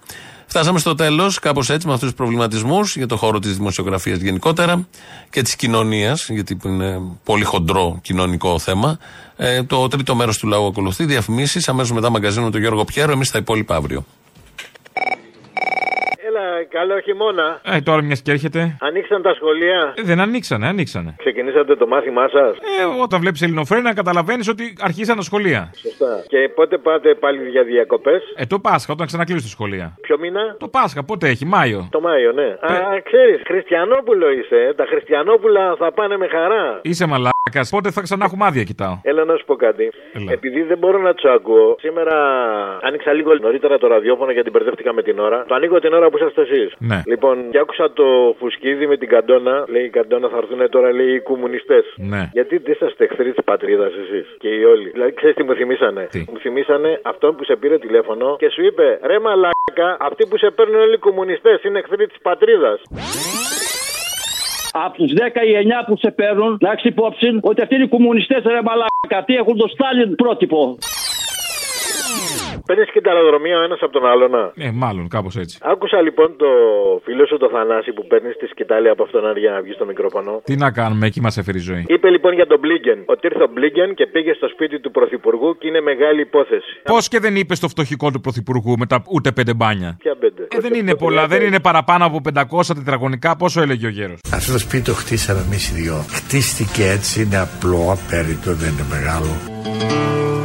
Speaker 2: Φτάσαμε στο τέλος, κάπως έτσι, με αυτούς τους προβληματισμούς για το χώρο της δημοσιογραφίας γενικότερα και της κοινωνίας, γιατί είναι πολύ χοντρό κοινωνικό θέμα. Ε, το τρίτο μέρος του λαού ακολουθεί. Διαφημίσεις, αμέσως μετά μαγκαζίνο με τον Γιώργο Πιέρο. Εμείς τα υπόλοιπα αύριο.
Speaker 34: Έλα, καλό χειμώνα.
Speaker 20: Ε, τώρα μιας και έρχεται.
Speaker 34: Ανοίξαν τα σχολεία.
Speaker 20: Ε, δεν ανοίξανε, ανοίξανε.
Speaker 34: Ξεκινήσατε το μάθημά σας;
Speaker 20: Ε, όταν βλέπεις ελληνοφρένα, καταλαβαίνεις ότι αρχίσαν τα σχολεία.
Speaker 34: Σωστά. Και πότε πάτε πάλι για διακοπές;
Speaker 20: Ε, το Πάσχα, όταν ξανακλείσουν τα σχολεία.
Speaker 34: Ποιο μήνα;
Speaker 20: Το Πάσχα, πότε έχει, Μάιο.
Speaker 34: Το Μάιο, ναι. Α, ξέρεις, Χριστιανόπουλο είσαι. ε. Τα Χριστιανόπουλα θα πάνε με χαρά.
Speaker 20: Είσαι μαλάκα. Πότε θα ξανά έχουμε άδεια, κοιτάω.
Speaker 34: Έλα να σου πω κάτι.
Speaker 20: Έλα.
Speaker 34: Επειδή δεν μπορώ να τους ακούω, σήμερα άνοιξα λίγο νωρίτερα το ραδιόφωνο γιατί μπερδεύτηκα με την ώρα. Το ανοίγω την ώρα που είσαστε εσείς.
Speaker 20: Ναι.
Speaker 34: Λοιπόν, και άκουσα το φουσκίδι με την καντόνα. Λέει η καντόνα θα έρθουν τώρα, λέει οι κομμουνιστές.
Speaker 20: Ναι.
Speaker 34: Γιατί δεν είσαστε εχθροί της πατρίδας εσείς και οι όλοι. Δηλαδή, ξέρεις τι μου θυμήσανε. Μου θυμήσανε αυτόν που σε πήρε τηλέφωνο και σου είπε ρε μαλάκα, αυτοί που σε παίρνουν όλοι οι κομμουνιστές είναι εχθροί της πατρίδας.
Speaker 32: Από τους 10 ή 9 που σε παίρνουν, να έχεις υπόψη ότι αυτοί είναι οι κομμουνιστές ρε μαλάκα. Τι έχουν το Στάλιν πρότυπο.
Speaker 34: Παίρνει και τα αεροδρομία ο ένας από τον άλλον. να.
Speaker 20: Ε, μάλλον, κάπως έτσι.
Speaker 34: Άκουσα λοιπόν το φίλο σου το Θανάση που παίρνει τη σκητάλη από αυτόν για να βγει στο μικρόφωνο.
Speaker 20: Τι να κάνουμε, εκεί μας έφερε η ζωή.
Speaker 34: Είπε λοιπόν για τον Μπλίγκεν ότι ήρθε ο Μπλίγκεν και πήγε στο σπίτι του Πρωθυπουργού και είναι μεγάλη υπόθεση.
Speaker 20: Πώς και δεν είπε στο φτωχικό του πρωθυπουργού με τα ούτε πέντε μπάνια;
Speaker 34: Ποια πέντε;
Speaker 20: Ε, δεν είναι πολλά, δεν είναι παραπάνω από 500 τετραγωνικά, πόσο έλεγε ο γέρος;
Speaker 35: Αυτό το σπίτι το χτίσαμε εμείς οι δυο. Χτίστηκε έτσι, είναι απλό, απέριτο, δεν είναι μεγάλο.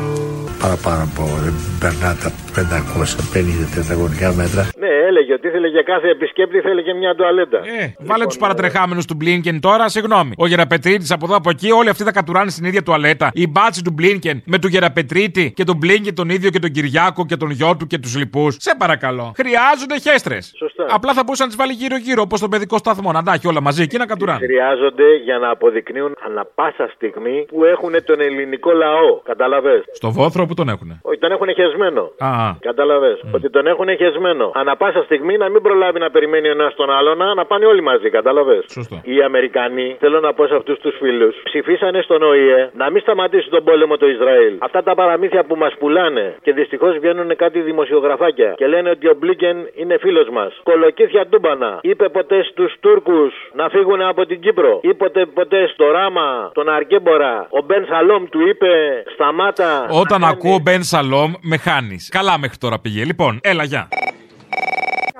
Speaker 35: Παραπάνω από δεν περνά τα 550 τετραγωνικά μέτρα.
Speaker 34: Ναι, έλεγε ότι ήθελε για κάθε επισκέπτη θέλει και μια τουαλέτα.
Speaker 20: Ε, βάλε τους παρατρεχάμενους του Μπλίνκεν τώρα, συγγνώμη. Ο Γεραπετρίτη από εδώ από εκεί, όλοι αυτοί θα κατουράνε στην ίδια τουαλέτα. Η μπάτση του Μπλίνκεν με του Γεραπετρίτη και τον Μπλίνκεν τον ίδιο και τον Κυριάκο και τον γιο του και τους λοιπούς. Σε παρακαλώ. Χρειάζονται χέστρες.
Speaker 34: Σωστά.
Speaker 20: Απλά θα μπορούσαν να τις βάλει γύρω-γύρω όπως τον παιδικό σταθμό. Να τα έχει όλα μαζί εκεί να κατουράνε.
Speaker 34: Χρειάζονται για να αποδεικνύουν ανα πάσα στιγμή που έχουν τον ελληνικό λαό. Καταλαβέ.
Speaker 20: Στο βόθρο που τον έχουνε.
Speaker 34: Όχι, τον έχουν χεσμένο.
Speaker 20: Α, α.
Speaker 34: Κατάλαβε. Ότι τον έχουν χεσμένο. Ανα πάσα στιγμή να μην προλάβει να περιμένει ο ένας τον άλλον, να, να πάνε όλοι μαζί. Κατάλαβες;
Speaker 20: Σωστό.
Speaker 34: Οι Αμερικανοί, θέλω να πω σε αυτούς τους φίλους, ψηφίσανε στον ΟΗΕ να μην σταματήσει τον πόλεμο το Ισραήλ. Αυτά τα παραμύθια που μας πουλάνε και δυστυχώς βγαίνουν κάτι δημοσιογραφάκια και λένε ότι ο Μπλίκεν είναι φίλος μας. Κολοκύθια τούμπανα. Είπε ποτέ στους Τούρκους να φύγουν από την Κύπρο. Είπε ποτέ στο Ράμα, τον Αρκέμπορα, ο Μπεν Σαλόμ του είπε σταμάτα.
Speaker 20: Όταν ακούω Μπεν Σαλόμ, με χάνεις. Καλά μέχρι τώρα πήγε. Λοιπόν, έλα, γεια.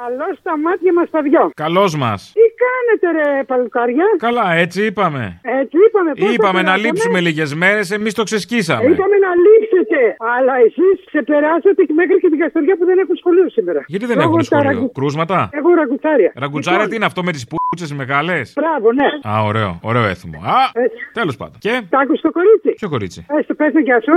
Speaker 36: Καλό στα μάτια μας τα δυο.
Speaker 20: Καλώς μας.
Speaker 36: Τι κάνετε, ρε παλουκάρια;
Speaker 20: Καλά, έτσι είπαμε.
Speaker 36: Έτσι είπαμε. πώς
Speaker 20: Είπαμε
Speaker 36: το
Speaker 20: να
Speaker 36: περάσαμε;
Speaker 20: λείψουμε λίγες μέρες, εμείς το ξεσκίσαμε.
Speaker 36: Είπαμε να λείψετε. Αλλά εσείς ξεπεράσατε και μέχρι και την Καστοριά που δεν έχουν σχολείο σήμερα.
Speaker 20: Γιατί δεν
Speaker 36: Λόγω
Speaker 20: έχουν
Speaker 36: τα
Speaker 20: σχολείο;
Speaker 36: ραγκου-
Speaker 20: Κρούσματα;
Speaker 36: Έχω ραγκουτσάρια.
Speaker 20: Ραγκουτσάρα
Speaker 36: Λοιπόν,
Speaker 20: τι είναι αυτό με τις πούτσες μεγάλες;
Speaker 36: Μπράβο, ναι.
Speaker 20: Α, ωραίο, ωραίο έθιμο. Α, τέλος πάντων. Και;
Speaker 36: Τα άκουσες το κορίτσι;
Speaker 20: Ποιο κορίτσι;
Speaker 36: Έστω, πες το γεια σου.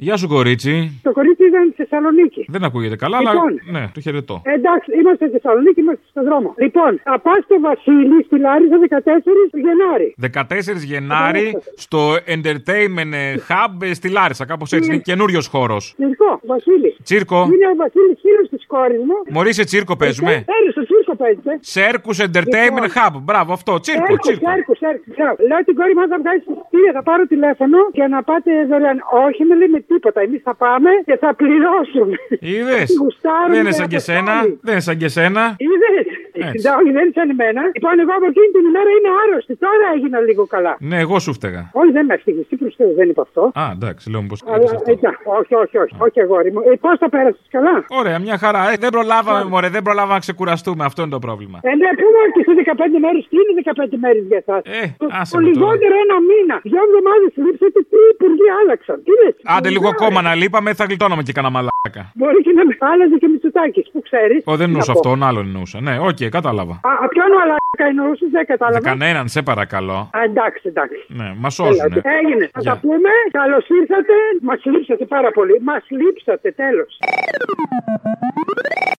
Speaker 20: Γεια σου, κορίτσι.
Speaker 36: Το κορίτσι ήταν στη Θεσσαλονίκη.
Speaker 20: Δεν ακούγεται καλά, αλλά.
Speaker 36: Λοιπόν.
Speaker 20: Ναι, το χαιρετώ.
Speaker 36: Εντάξει, είμαστε στη Θεσσαλονίκη, είμαστε στον δρόμο. Λοιπόν, θα πα στο Βασίλη στη Λάρισα 14 του Γενάρη.
Speaker 20: 14 Γενάρη στο Entertainment Hub ε, στη Λάρισα, κάπως έτσι. Είναι καινούριος χώρος.
Speaker 36: Τσίρκο, Βασίλη.
Speaker 20: Τσίρκο.
Speaker 36: Είναι ο Βασίλης φίλος τη κόρη μου.
Speaker 20: Μωρή σε τσίρκο παίζουμε.
Speaker 36: Έρη στο τσίρκο παίζετε.
Speaker 20: Σέρκους Entertainment Hub. Μπράβο, αυτό. Τσίρκο,
Speaker 36: Έρκο,
Speaker 20: τσίρκο.
Speaker 36: έρκο, έρκο. Μπράβο. Λέω την κόρη μου αν θα βγάλει εισιτήρια, θα πάρω τηλέφωνο και να πάτε δωρεάν. Όχι, με λέει με τίποτα. Εμείς θα πάμε και θα πληρώσουμε.
Speaker 20: Είδες. [LAUGHS]
Speaker 36: Γουστάρουμε
Speaker 20: Δεν είναι
Speaker 36: και
Speaker 20: σαν και
Speaker 36: θα
Speaker 20: σένα.
Speaker 36: φτάνει.
Speaker 20: Δεν είναι σαν και σένα.
Speaker 36: Είδες. Εντάξει, όχι, δεν ήταν εμένα. Λοιπόν, εγώ από εκείνη την ημέρα είμαι άρρωστη. Τώρα έγινα λίγο καλά.
Speaker 20: Ναι, εγώ σου φταίγα.
Speaker 36: Όχι, δεν με έφυγες. Τι προσθέτω, δεν είπα αυτό.
Speaker 20: Α, εντάξει, λέω πω.
Speaker 36: Αλλά, εντάξει, όχι, όχι, όχι, όχι, αγόρι μου. Ε, Πώς το πέρασες καλά;
Speaker 20: Ωραία, μια χαρά. Ε, δεν προλάβαμε, μωρέ, δεν προλάβαμε να ξεκουραστούμε. Αυτό είναι το πρόβλημα.
Speaker 36: Ε, ναι, πούμε και σε 15 μέρες. Τι είναι 15 μέρες για εσάς;
Speaker 20: Ε, άσε
Speaker 36: το
Speaker 20: με τώρα.
Speaker 36: λιγότερο ένα μήνα. Δύο εβδομάδες λείψατε τι υπουργοί άλλαξαν. Τι λες;
Speaker 20: Άντε λίγο ακόμα να λείπαμε, θα γλιτώναμε και κανένα μαλάκα.
Speaker 36: Μπορεί και να με άλλαζε και Μητσοτάκης, που ξέρεις.
Speaker 20: Ω, δεν εννοούσα αυτόν, άλλον εννοούσα. Ναι, οκ, κατάλαβα.
Speaker 36: Α, α, ποιον μαλάκα εννοούσες, δεν κατάλαβα.
Speaker 20: Κανέναν, σε παρακαλώ.
Speaker 36: Α, εντάξει, εντάξει.
Speaker 20: Ναι, μας σώζουνε.
Speaker 36: Έλατε. Έγινε. Θα
Speaker 20: Γεια.
Speaker 36: τα πούμε. Καλώς ήρθατε. Μας λείψατε πάρα πολύ. Μας λείψατε, τέλος.